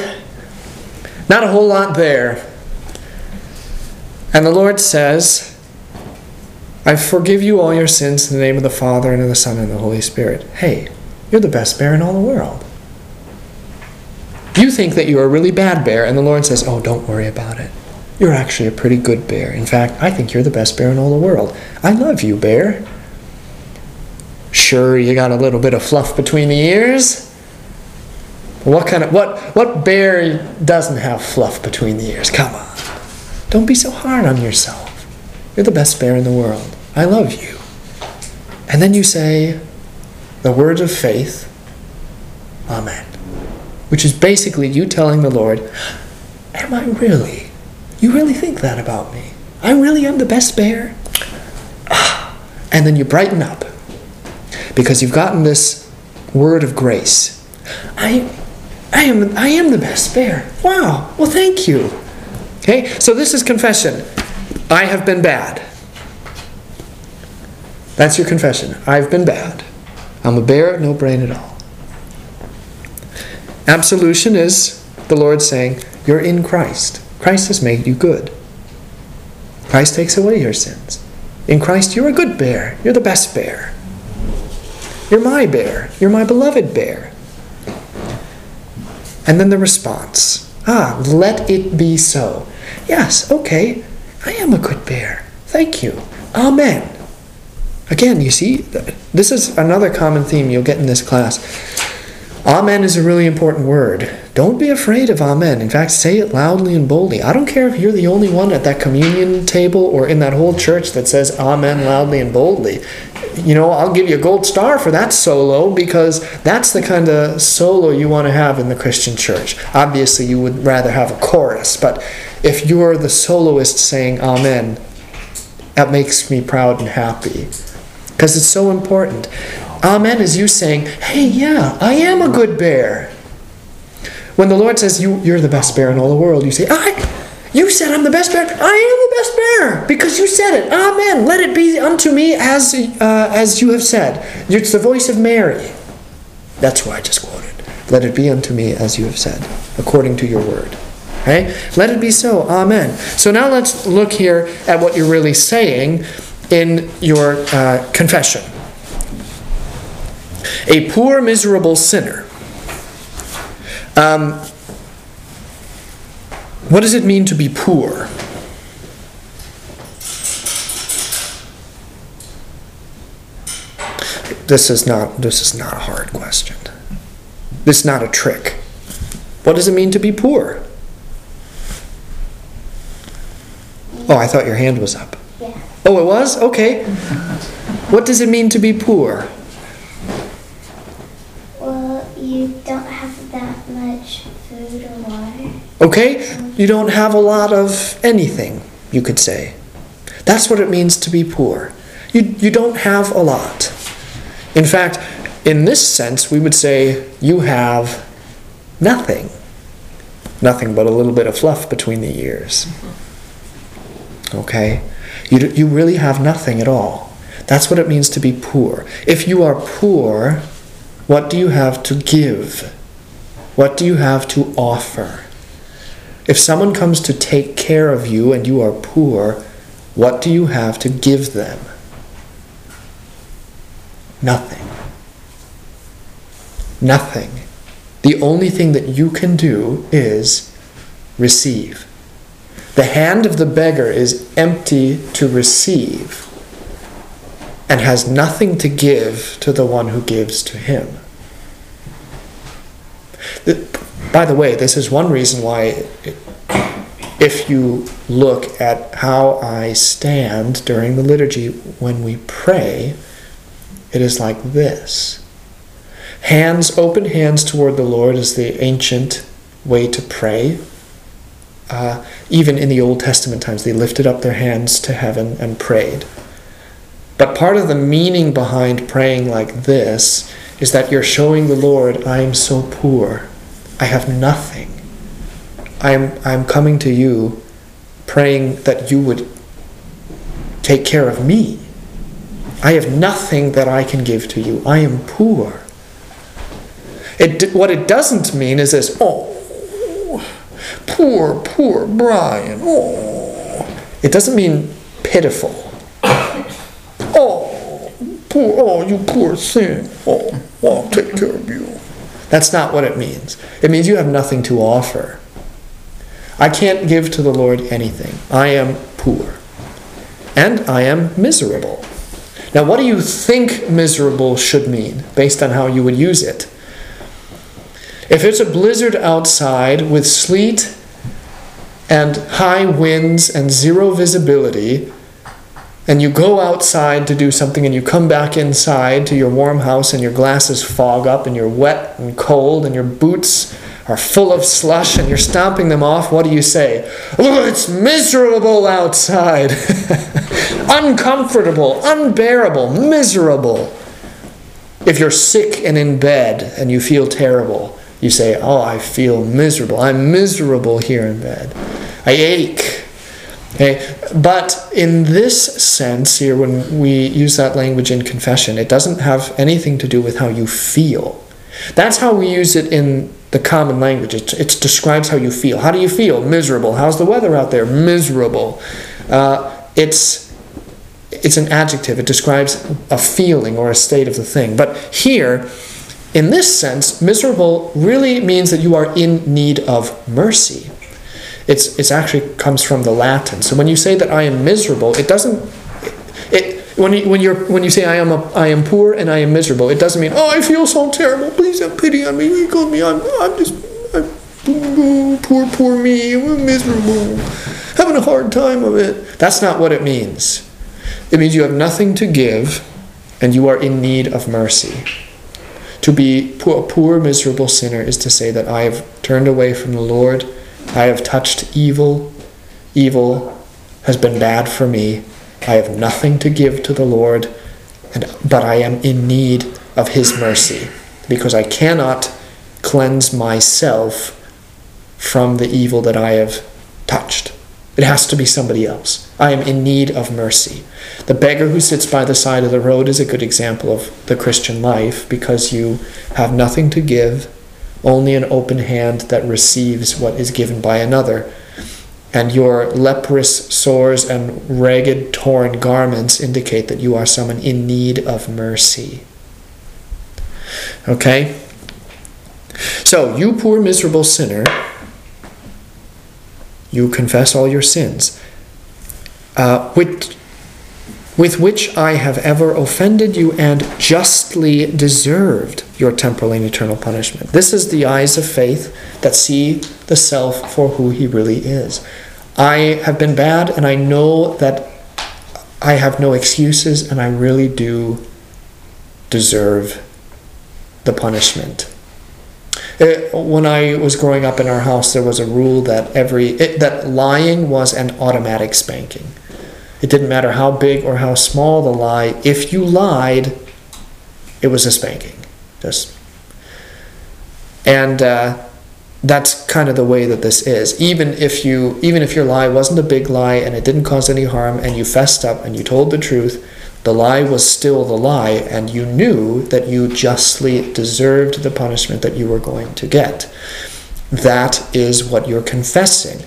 Not a whole lot there. And the Lord says, I forgive you all your sins in the name of the Father, and of the Son, and the Holy Spirit. Hey, you're the best bear in all the world. You think that you're a really bad bear, and the Lord says, Oh, don't worry about it. You're actually a pretty good bear. In fact, I think you're the best bear in all the world. I love you, bear. Sure, you got a little bit of fluff between the ears. What kind of what what bear doesn't have fluff between the ears? Come on. Don't be so hard on yourself. You're the best bear in the world. I love you. And then you say the words of faith. Amen which is basically you telling the Lord, Am I really? You really think that about me? I really am the best bear? And then you brighten up because you've gotten this word of grace. I, I, am, I am the best bear. Wow. Well, thank you. Okay, so this is confession. I have been bad. That's your confession. I've been bad. I'm a bear, no brain at all. Absolution is the Lord saying, You're in Christ. Christ has made you good. Christ takes away your sins. In Christ, you're a good bear. You're the best bear. You're my bear. You're my beloved bear. And then the response Ah, let it be so. Yes, okay. I am a good bear. Thank you. Amen. Again, you see, this is another common theme you'll get in this class. Amen is a really important word. Don't be afraid of Amen. In fact, say it loudly and boldly. I don't care if you're the only one at that communion table or in that whole church that says Amen loudly and boldly. You know, I'll give you a gold star for that solo because that's the kind of solo you want to have in the Christian church. Obviously, you would rather have a chorus, but if you're the soloist saying Amen, that makes me proud and happy because it's so important. Amen is you saying, hey, yeah, I am a good bear. When the Lord says you, you're the best bear in all the world, you say, I, you said I'm the best bear. I am the best bear because you said it. Amen. Let it be unto me as, uh, as you have said. It's the voice of Mary. That's why I just quoted. Let it be unto me as you have said, according to your word. Okay? Let it be so. Amen. So now let's look here at what you're really saying in your uh, confession. A poor, miserable sinner. Um, what does it mean to be poor? This is not this is not a hard question. This is not a trick. What does it mean to be poor? Oh, I thought your hand was up. Yeah. Oh, it was? Okay. What does it mean to be poor? Well, you don't have that much food or water. Okay? You don't have a lot of anything, you could say. That's what it means to be poor. You, you don't have a lot. In fact, in this sense, we would say you have nothing. Nothing but a little bit of fluff between the ears. Okay? You, you really have nothing at all. That's what it means to be poor. If you are poor, what do you have to give? What do you have to offer? If someone comes to take care of you and you are poor, what do you have to give them? Nothing. Nothing. The only thing that you can do is receive. The hand of the beggar is empty to receive and has nothing to give to the one who gives to him. By the way, this is one reason why, if you look at how I stand during the liturgy when we pray, it is like this. Hands, open hands toward the Lord is the ancient way to pray. Uh, even in the Old Testament times, they lifted up their hands to heaven and prayed. But part of the meaning behind praying like this is that you're showing the Lord, I am so poor. I have nothing. I'm, I'm coming to you praying that you would take care of me. I have nothing that I can give to you. I am poor. It, what it doesn't mean is this, oh, poor, poor Brian. Oh. It doesn't mean pitiful. Oh, poor, oh, you poor thing. Oh, I'll take care of you. That's not what it means. It means you have nothing to offer. I can't give to the Lord anything. I am poor. And I am miserable. Now, what do you think miserable should mean based on how you would use it? If it's a blizzard outside with sleet and high winds and zero visibility, and you go outside to do something and you come back inside to your warm house and your glasses fog up and you're wet and cold and your boots are full of slush and you're stomping them off, what do you say? Oh, it's miserable outside. Uncomfortable, unbearable, miserable. If you're sick and in bed and you feel terrible, you say, Oh, I feel miserable. I'm miserable here in bed. I ache. Okay? But in this sense, here, when we use that language in confession, it doesn't have anything to do with how you feel. That's how we use it in the common language. It, it describes how you feel. How do you feel? Miserable. How's the weather out there? Miserable. Uh, it's it's an adjective. It describes a feeling or a state of the thing. But here, in this sense, miserable really means that you are in need of mercy. It's it's actually comes from the Latin. So when you say that I am miserable, it doesn't it when you, when you're when you say I am a, I am poor and I am miserable, it doesn't mean oh I feel so terrible. Please have pity on me. Because me, I'm I'm just I'm, poor poor me. I'm miserable, having a hard time of it. That's not what it means. It means you have nothing to give, and you are in need of mercy. To be a poor miserable sinner is to say that I have turned away from the Lord. I have touched evil. Evil has been bad for me. I have nothing to give to the Lord, and, but I am in need of His mercy because I cannot cleanse myself from the evil that I have touched. It has to be somebody else. I am in need of mercy. The beggar who sits by the side of the road is a good example of the Christian life because you have nothing to give, only an open hand that receives what is given by another. And your leprous sores and ragged, torn garments indicate that you are someone in need of mercy. Okay? So, you poor miserable sinner, you confess all your sins, uh, with, with which I have ever offended you and justly deserved your temporal and eternal punishment. This is the eyes of faith that see the self for who he really is. I have been bad and I know that I have no excuses and I really do deserve the punishment. It, when I was growing up in our house, there was a rule that every it, that lying was an automatic spanking. It didn't matter how big or how small the lie. If you lied, it was a spanking. Just and uh, that's kind of the way that this is. Even if you even if your lie wasn't a big lie and it didn't cause any harm, and you fessed up and you told the truth, the lie was still the lie, and you knew that you justly deserved the punishment that you were going to get. That is what you're confessing.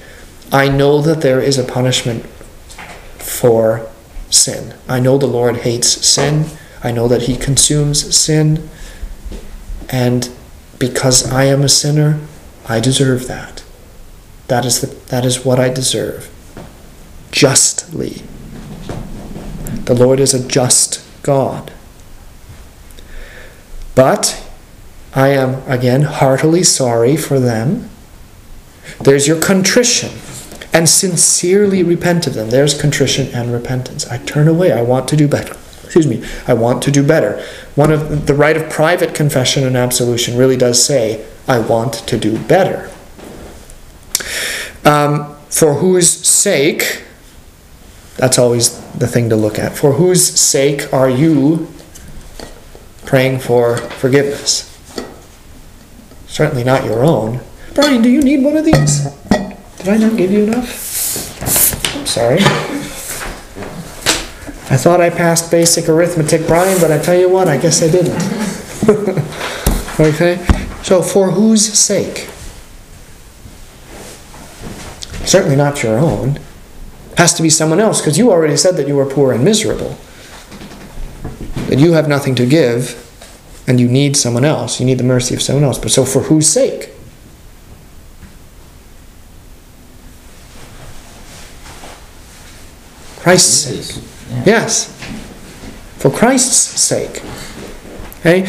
I know that there is a punishment for sin. I know the Lord hates sin. I know that He consumes sin. And because I am a sinner, I deserve that. That is, the, that is what I deserve. Justly. The Lord is a just God. But I am, again, heartily sorry for them. There's your contrition and sincerely repent of them. There's contrition and repentance. I turn away. I want to do better. Excuse me. I want to do better. One of the rite of private confession and absolution really does say, I want to do better. Um, for whose sake, that's always the thing to look at. For whose sake are you praying for forgiveness? Certainly not your own. Brian, do you need one of these? Did I not give you enough? I'm sorry. I thought I passed basic arithmetic, Brian, but I tell you what, I guess I didn't. okay? So, for whose sake? Certainly not your own. Has to be someone else, because you already said that you were poor and miserable. That you have nothing to give, and you need someone else. You need the mercy of someone else. But so, for whose sake? Christ's sake. Yes. For Christ's sake. Okay?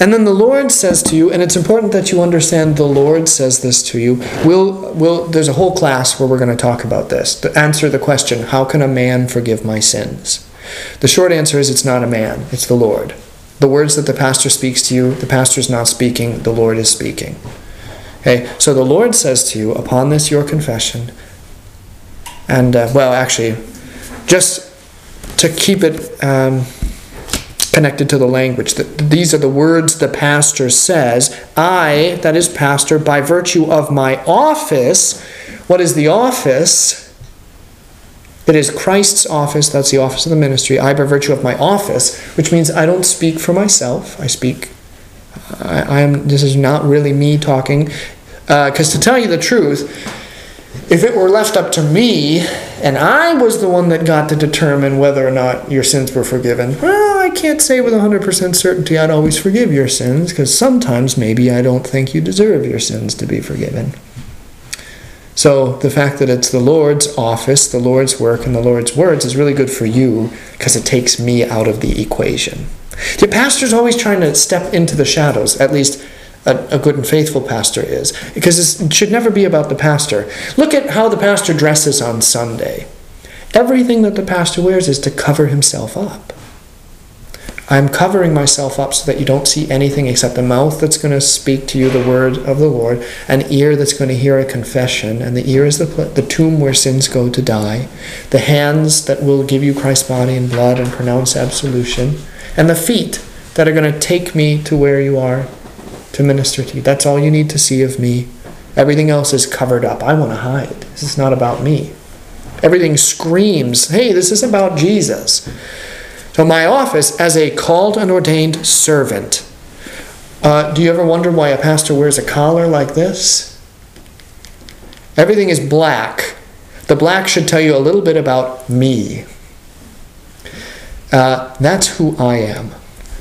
And then the Lord says to you, and it's important that you understand the Lord says this to you. We'll, we'll, there's a whole class where we're going to talk about this. To answer the question, how can a man forgive my sins? The short answer is it's not a man, it's the Lord. The words that the pastor speaks to you, the pastor is not speaking, the Lord is speaking. Okay, so the Lord says to you, upon this your confession, and uh, well, actually, just to keep it um, connected to the language, that these are the words the pastor says. I, that is pastor, by virtue of my office, what is the office? It is Christ's office, that's the office of the ministry. I, by virtue of my office, which means I don't speak for myself, I speak. I, I am. This is not really me talking, because uh, to tell you the truth, if it were left up to me and I was the one that got to determine whether or not your sins were forgiven, well, I can't say with 100% certainty I'd always forgive your sins because sometimes maybe I don't think you deserve your sins to be forgiven. So the fact that it's the Lord's office, the Lord's work, and the Lord's words is really good for you because it takes me out of the equation. The pastor's always trying to step into the shadows, at least a, a, good and faithful pastor is. Because it should never be about the pastor. Look at how the pastor dresses on Sunday. Everything that the pastor wears is to cover himself up. I'm covering myself up so that you don't see anything except a mouth that's going to speak to you the word of the Lord, an ear that's going to hear a confession, and the ear is the, the tomb where sins go to die, the hands that will give you Christ's body and blood and pronounce absolution, and the feet that are going to take me to where you are to minister to you. That's all you need to see of me. Everything else is covered up. I want to hide. This is not about me. Everything screams, hey, this is about Jesus. So, my office as a called and ordained servant, Uh, do you ever wonder why a pastor wears a collar like this? Everything is black. The black should tell you a little bit about me. Uh, that's who I am.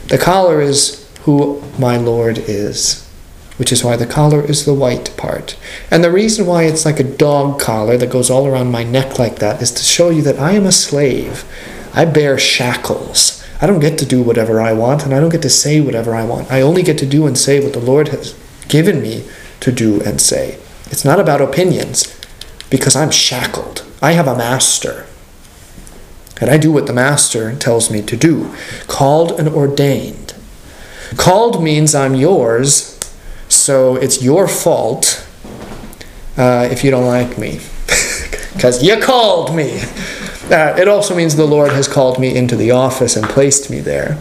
The collar is who my Lord is, which is why the collar is the white part. And the reason why it's like a dog collar that goes all around my neck like that is to show you that I am a slave. I bear shackles. I don't get to do whatever I want, and I don't get to say whatever I want. I only get to do and say what the Lord has given me to do and say. It's not about opinions, because I'm shackled. I have a master. And I do what the master tells me to do. Called and ordained. Called means I'm yours, so it's your fault uh, if you don't like me. Because you called me. Uh, it also means the Lord has called me into the office and placed me there.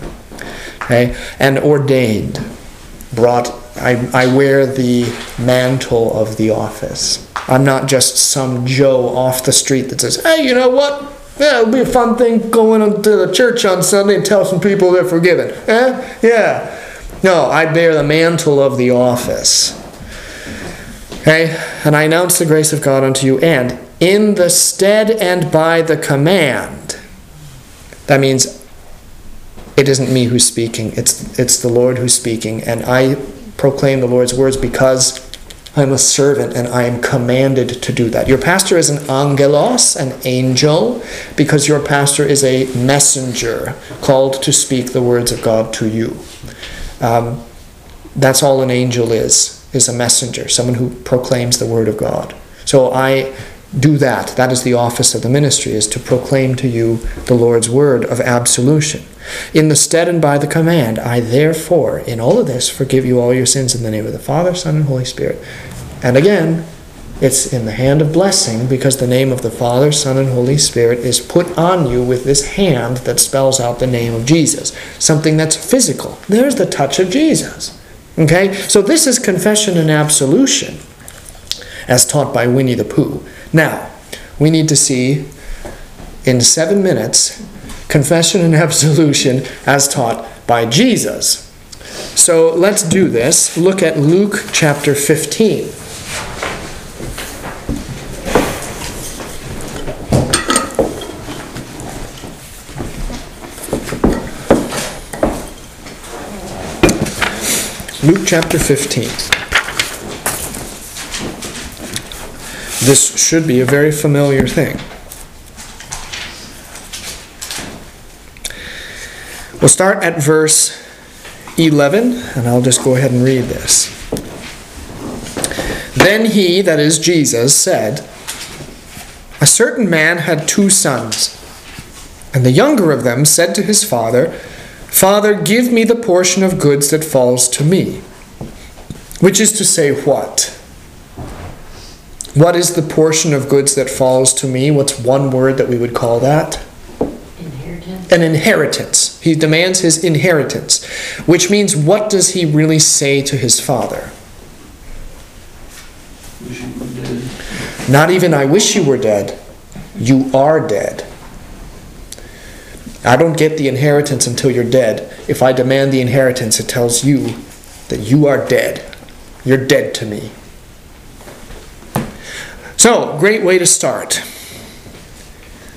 Okay? And ordained. Brought I, I wear the mantle of the office. I'm not just some Joe off the street that says, hey, you know what? Yeah, it'll be a fun thing going to the church on Sunday and tell some people they're forgiven. Eh? Yeah. No, I bear the mantle of the office. Okay? And I announce the grace of God unto you, and in the stead and by the command. That means it isn't me who's speaking, it's, it's the Lord who's speaking, and I proclaim the Lord's words because I'm a servant and I am commanded to do that. Your pastor is an angelos, an angel, because your pastor is a messenger called to speak the words of God to you. Um, that's all an angel is, is a messenger, someone who proclaims the word of God. So I do that. That is the office of the ministry, is to proclaim to you the Lord's word of absolution. In the stead and by the command, I therefore, in all of this, forgive you all your sins in the name of the Father, Son, and Holy Spirit. And again, it's in the hand of blessing because the name of the Father, Son, and Holy Spirit is put on you with this hand that spells out the name of Jesus. Something that's physical. There's the touch of Jesus. Okay? So this is confession and absolution as taught by Winnie the Pooh. Now, we need to see in seven minutes confession and absolution as taught by Jesus. So let's do this. Look at Luke chapter 15. Luke chapter 15. This should be a very familiar thing. We'll start at verse 11, and I'll just go ahead and read this. Then he, that is Jesus, said, A certain man had two sons, and the younger of them said to his father, Father, give me the portion of goods that falls to me. Which is to say, what? What is the portion of goods that falls to me? What's one word that we would call that? Inheritance. An inheritance. He demands his inheritance, which means what does he really say to his father? Wish you were dead. Not even I wish you were dead. You are dead. I don't get the inheritance until you're dead. If I demand the inheritance, it tells you that you are dead. You're dead to me. So, great way to start.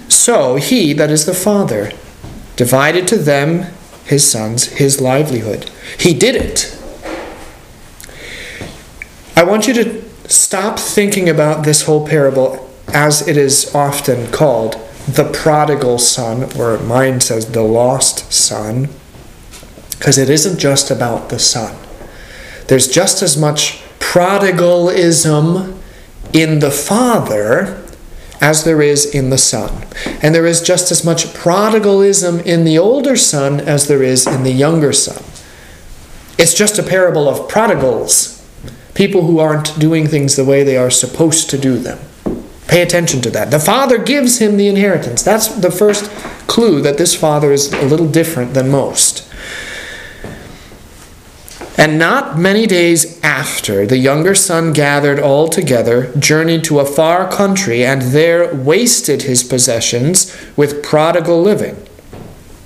So, he, that is the father, divided to them, his sons, his livelihood. He did it. I want you to stop thinking about this whole parable as it is often called the prodigal son, or mine says the lost son, because it isn't just about the son. There's just as much prodigalism in the father as there is in the son. And there is just as much prodigalism in the older son as there is in the younger son. It's just a parable of prodigals, people who aren't doing things the way they are supposed to do them. Pay attention to that. The father gives him the inheritance. That's the first clue that this father is a little different than most. And not many days after, the younger son gathered all together, journeyed to a far country, and there wasted his possessions with prodigal living.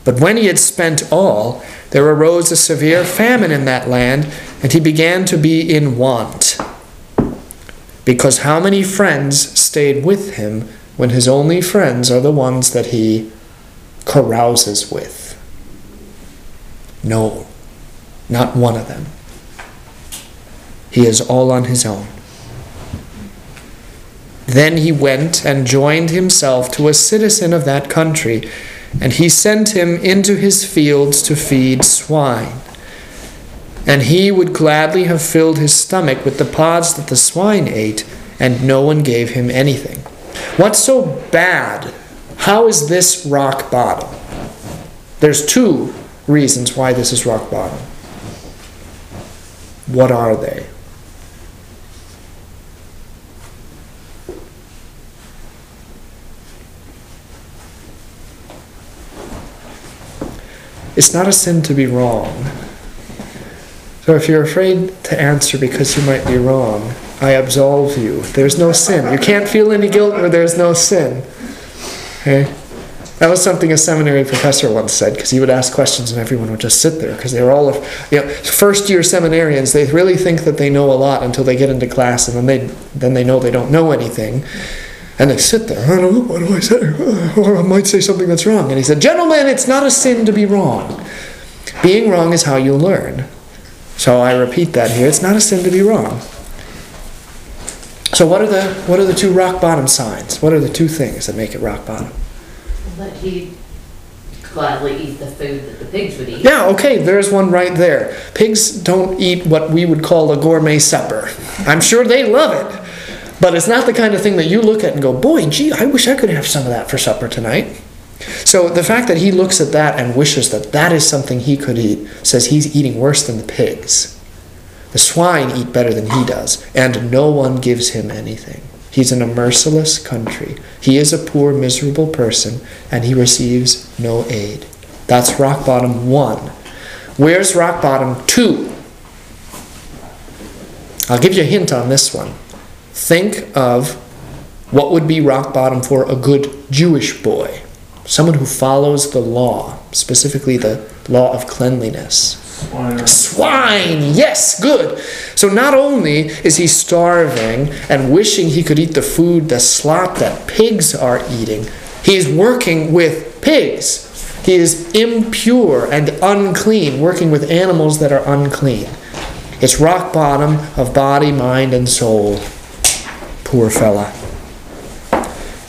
But when he had spent all, there arose a severe famine in that land, and he began to be in want. Because how many friends stayed with him when his only friends are the ones that he carouses with? No, not one of them. He is all on his own. Then he went and joined himself to a citizen of that country, and he sent him into his fields to feed swine. And he would gladly have filled his stomach with the pods that the swine ate, and no one gave him anything. What's so bad? How is this rock bottom? There's two reasons why this is rock bottom. What are they? It's not a sin to be wrong. So if you're afraid to answer because you might be wrong, I absolve you. There's no sin. You can't feel any guilt where there's no sin. Okay? That was something a seminary professor once said because he would ask questions and everyone would just sit there because they were all of you know first year seminarians they really think that they know a lot until they get into class and then they then they know they don't know anything. And they sit there I don't know what do I say? Or I might say something that's wrong. And he said gentlemen it's not a sin to be wrong. Being wrong is how you learn. So I repeat that here it's not a sin to be wrong. So what are the what are the two rock bottom signs? What are the two things that make it rock bottom That he'd gladly eat the food that the pigs would eat. Yeah, okay, there's one right there. Pigs don't eat what we would call a gourmet supper. I'm sure they love it. But it's not the kind of thing that you look at and go, boy, gee, I wish I could have some of that for supper tonight. So the fact that he looks at that and wishes that that is something he could eat says he's eating worse than the pigs. The swine eat better than he does, and no one gives him anything. He's in a merciless country. He is a poor, miserable person, and he receives no aid. That's rock bottom one. Where's rock bottom two? I'll give you a hint on this one. Think of what would be rock bottom for a good Jewish boy, someone who follows the law, specifically the law of cleanliness. Swine. Swine! Yes, good. So not only is he starving and wishing he could eat the food, the slop that pigs are eating, he is working with pigs. He is impure and unclean, working with animals that are unclean. It's rock bottom of body, mind, and soul. Poor fella.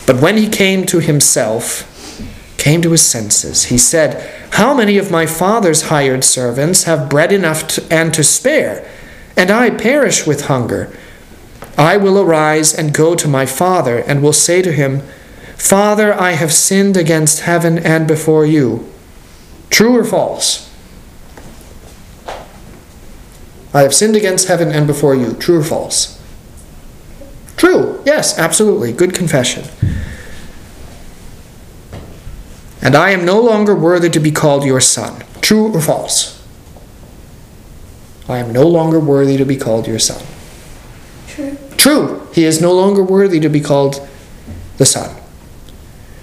But when he came to himself, came to his senses, he said, How many of my father's hired servants have bread enough to, and to spare, and I perish with hunger? I will arise and go to my father, and will say to him, Father, I have sinned against heaven and before you. True or false? I have sinned against heaven and before you. True or false? True. Yes, absolutely. Good confession. And I am no longer worthy to be called your son. True or false? I am no longer worthy to be called your son. True. True. He is no longer worthy to be called the son.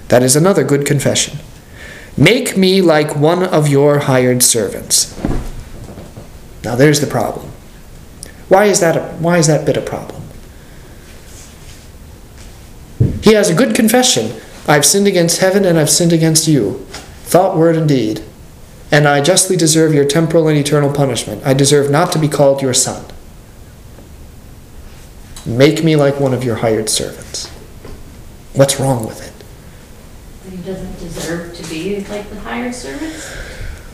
That is another good confession. Make me like one of your hired servants. Now there's the problem. Why is that a, why is that bit a problem? He has a good confession. I've sinned against heaven and I've sinned against you. Thought, word, and deed. And I justly deserve your temporal and eternal punishment. I deserve not to be called your son. Make me like one of your hired servants. What's wrong with it? He doesn't deserve to be like the hired servants.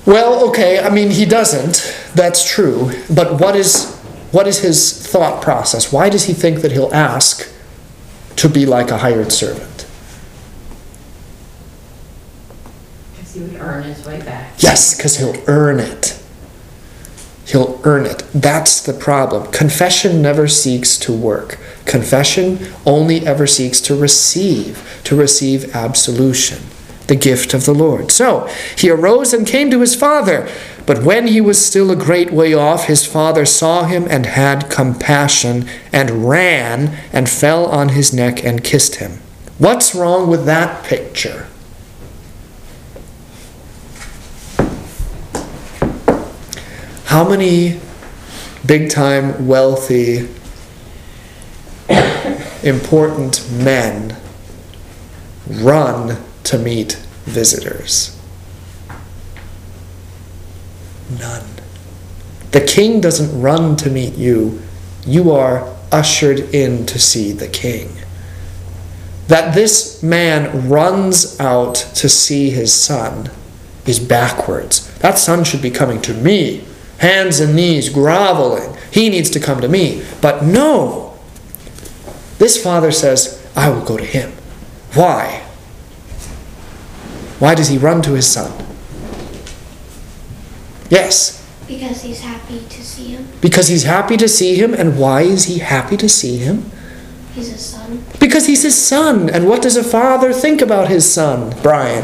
Well, okay, I mean he doesn't. That's true. But what is what is his thought process? Why does he think that he'll ask to be like a hired servant? Because he would earn his way back. Yes, because he'll earn it. He'll earn it. That's the problem. Confession never seeks to work. Confession only ever seeks to receive, to receive absolution, the gift of the Lord. So he arose and came to his father. But when he was still a great way off, his father saw him and had compassion, and ran and fell on his neck and kissed him. What's wrong with that picture? How many big time, wealthy, important men run to meet visitors? None. The king doesn't run to meet you, you are ushered in to see the king. That this man runs out to see his son is backwards. That son should be coming to me, hands and knees, groveling. He needs to come to me. But no. This father says, I will go to him. Why? Why does he run to his son? Yes, Because he's happy to see him. because he's happy to see him. And why is he happy to see him? He's a son. Because he's his son. And what does a father think about his son, Brian?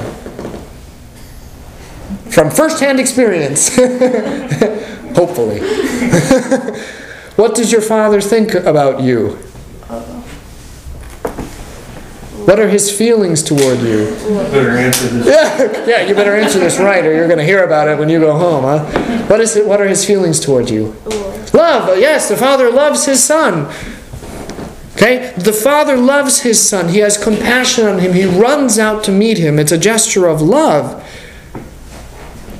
From first-hand experience. Hopefully. what does your father think about you? What are his feelings toward you? Better answer this. Yeah, yeah, you better answer this right or you're going to hear about it when you go home, huh? What is it, what are his feelings toward you? Love. Yes, the father loves his son. Okay? The father loves his son. He has compassion on him. He runs out to meet him. It's a gesture of love.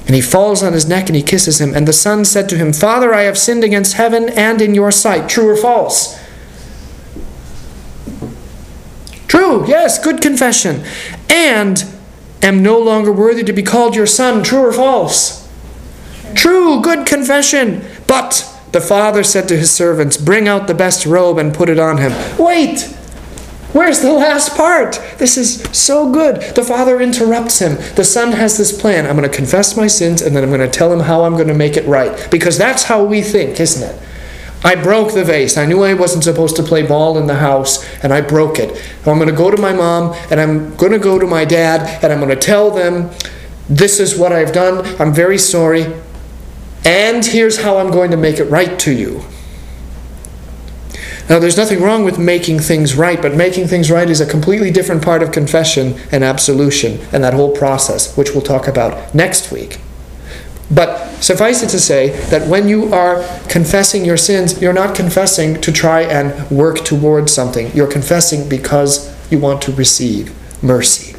And he falls on his neck and he kisses him. And the son said to him, Father, I have sinned against heaven and in your sight. True or false? True, yes, good confession. And am no longer worthy to be called your son. True or false? True, good confession. But the father said to his servants, Bring out the best robe and put it on him. Wait! Where's the last part? This is so good. The father interrupts him. The son has this plan. I'm going to confess my sins and then I'm going to tell him how I'm going to make it right. Because that's how we think, isn't it? I broke the vase. I knew I wasn't supposed to play ball in the house, and I broke it. I'm going to go to my mom, and I'm going to go to my dad, and I'm going to tell them, this is what I've done. I'm very sorry. And here's how I'm going to make it right to you. Now, there's nothing wrong with making things right, but making things right is a completely different part of confession and absolution and that whole process, which we'll talk about next week. But suffice it to say that when you are confessing your sins, you're not confessing to try and work towards something. You're confessing because you want to receive mercy.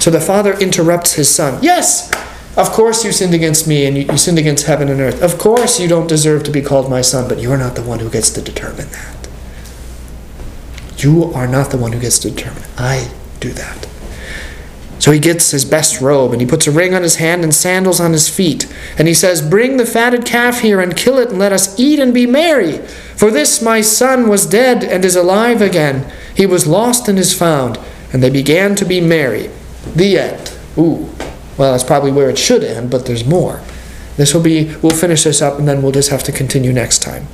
So the father interrupts his son. Yes, of course you sinned against me and you, you sinned against heaven and earth. Of course you don't deserve to be called my son, but you're not the one who gets to determine that. You are not the one who gets to determine. I do that. So he gets his best robe and he puts a ring on his hand and sandals on his feet. And he says, Bring the fatted calf here and kill it and let us eat and be merry. For this my son was dead and is alive again. He was lost and is found. And they began to be merry. The end. Ooh. Well, that's probably where it should end, but there's more. This will be, we'll finish this up and then we'll just have to continue next time.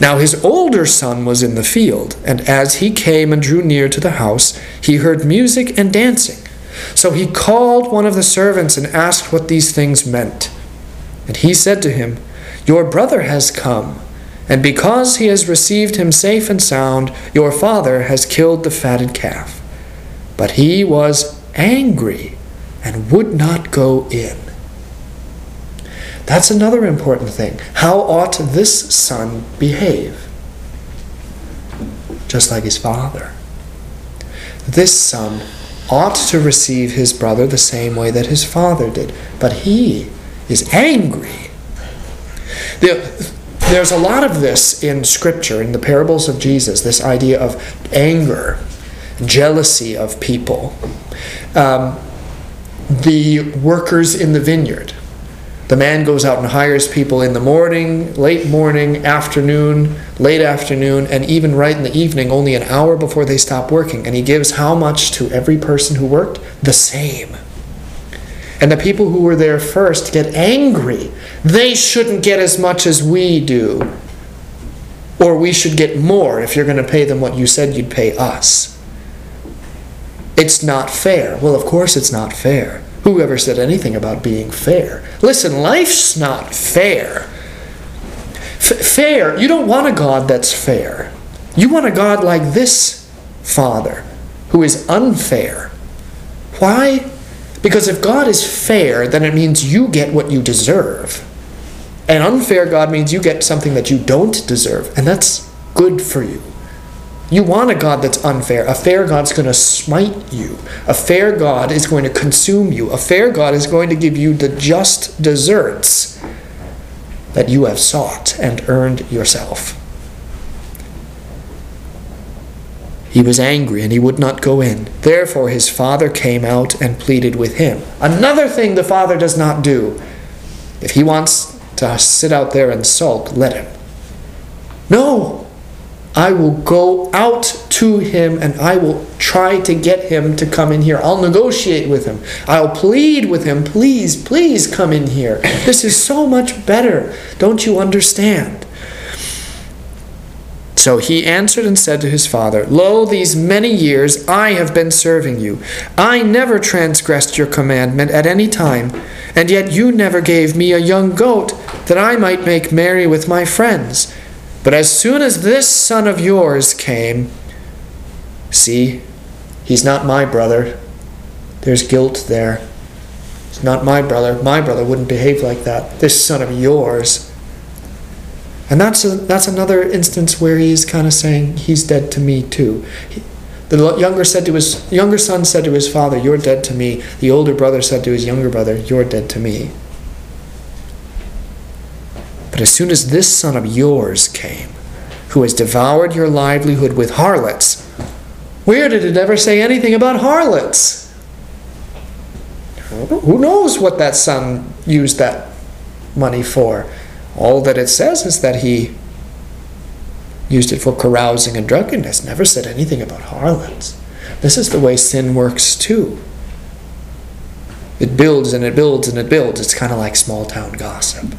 Now his older son was in the field, and as he came and drew near to the house, he heard music and dancing. So he called one of the servants and asked what these things meant. And he said to him, Your brother has come, and because he has received him safe and sound, your father has killed the fatted calf. But he was angry and would not go in. That's another important thing. How ought this son behave? Just like his father. This son ought to receive his brother the same way that his father did, but he is angry. There's a lot of this in Scripture, in the parables of Jesus, this idea of anger, jealousy of people. Um, the workers in the vineyard. The man goes out and hires people in the morning, late morning, afternoon, late afternoon, and even right in the evening, only an hour before they stop working. And he gives how much to every person who worked? The same. And the people who were there first get angry. They shouldn't get as much as we do. Or we should get more if you're going to pay them what you said you'd pay us. It's not fair. Well, of course it's not fair. Who ever said anything about being fair? Listen, life's not fair. F- fair, you don't want a God that's fair. You want a God like this Father, who is unfair. Why? Because if God is fair, then it means you get what you deserve. An unfair God means you get something that you don't deserve, and that's good for you. You want a God that's unfair. A fair God's going to smite you. A fair God is going to consume you. A fair God is going to give you the just deserts that you have sought and earned yourself. He was angry and he would not go in. Therefore, his father came out and pleaded with him. Another thing the father does not do. If he wants to sit out there and sulk, let him. No! I will go out to him and I will try to get him to come in here. I'll negotiate with him. I'll plead with him. Please, please come in here. This is so much better. Don't you understand? So he answered and said to his father, Lo, these many years I have been serving you. I never transgressed your commandment at any time, and yet you never gave me a young goat that I might make merry with my friends. But as soon as this son of yours came, see, he's not my brother. There's guilt there. He's not my brother. My brother wouldn't behave like that. This son of yours and that's, a, that's another instance where he's kind of saying, He's dead to me too. He, the younger, said to his, younger son said to his father, You're dead to me. The older brother said to his younger brother, You're dead to me. But as soon as this son of yours came, who has devoured your livelihood with harlots, where did it ever say anything about harlots? Who knows what that son used that money for? All that it says is that he used it for carousing and drunkenness, never said anything about harlots. This is the way sin works too. It builds and it builds and it builds. It's kind of like small town gossip.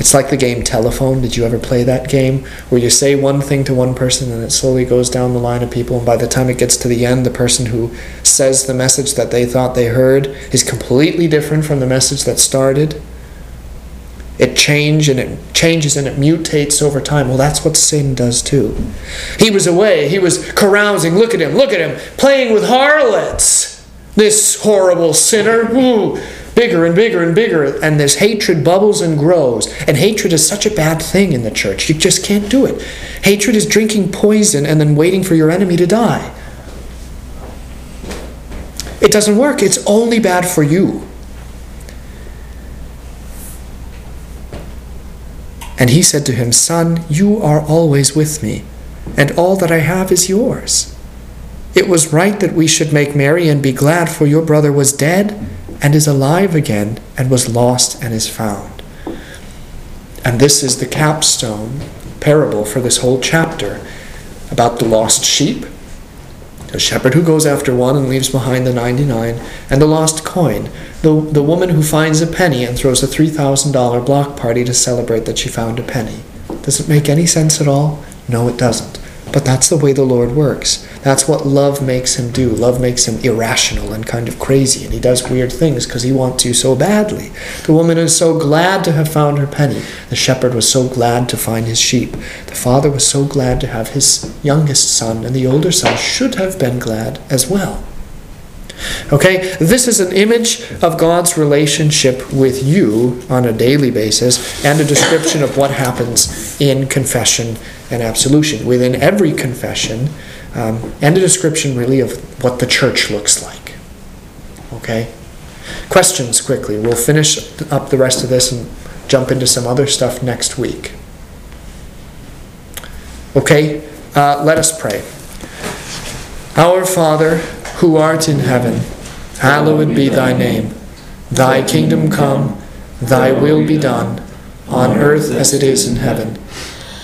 It's like the game Telephone. Did you ever play that game? Where you say one thing to one person and it slowly goes down the line of people, and by the time it gets to the end, the person who says the message that they thought they heard is completely different from the message that started it changes and it changes and it mutates over time. Well, that's what sin does too. He was away, he was carousing. Look at him, look at him, playing with harlots. This horrible sinner. Ooh, bigger and bigger and bigger. And this hatred bubbles and grows. And hatred is such a bad thing in the church. You just can't do it. Hatred is drinking poison and then waiting for your enemy to die. It doesn't work. It's only bad for you. And he said to him, Son, you are always with me, and all that I have is yours. It was right that we should make merry and be glad, for your brother was dead and is alive again, and was lost and is found. And this is the capstone parable for this whole chapter about the lost sheep, the shepherd who goes after one and leaves behind the 99, and the lost coin, the, the woman who finds a penny and throws a $3,000 block party to celebrate that she found a penny. Does it make any sense at all? No, it doesn't. But that's the way the Lord works. That's what love makes him do. Love makes him irrational and kind of crazy, and he does weird things because he wants you so badly. The woman is so glad to have found her penny. The shepherd was so glad to find his sheep. The father was so glad to have his youngest son, and the older son should have been glad as well. Okay, this is an image of God's relationship with you on a daily basis and a description of what happens in confession and absolution within every confession, um, and a description really of what the church looks like. Okay? Questions quickly. We'll finish up the rest of this and jump into some other stuff next week. Okay, uh, let us pray. Our Father, who art in heaven, hallowed be thy name. Thy kingdom come, thy will be done, on earth as it is in heaven.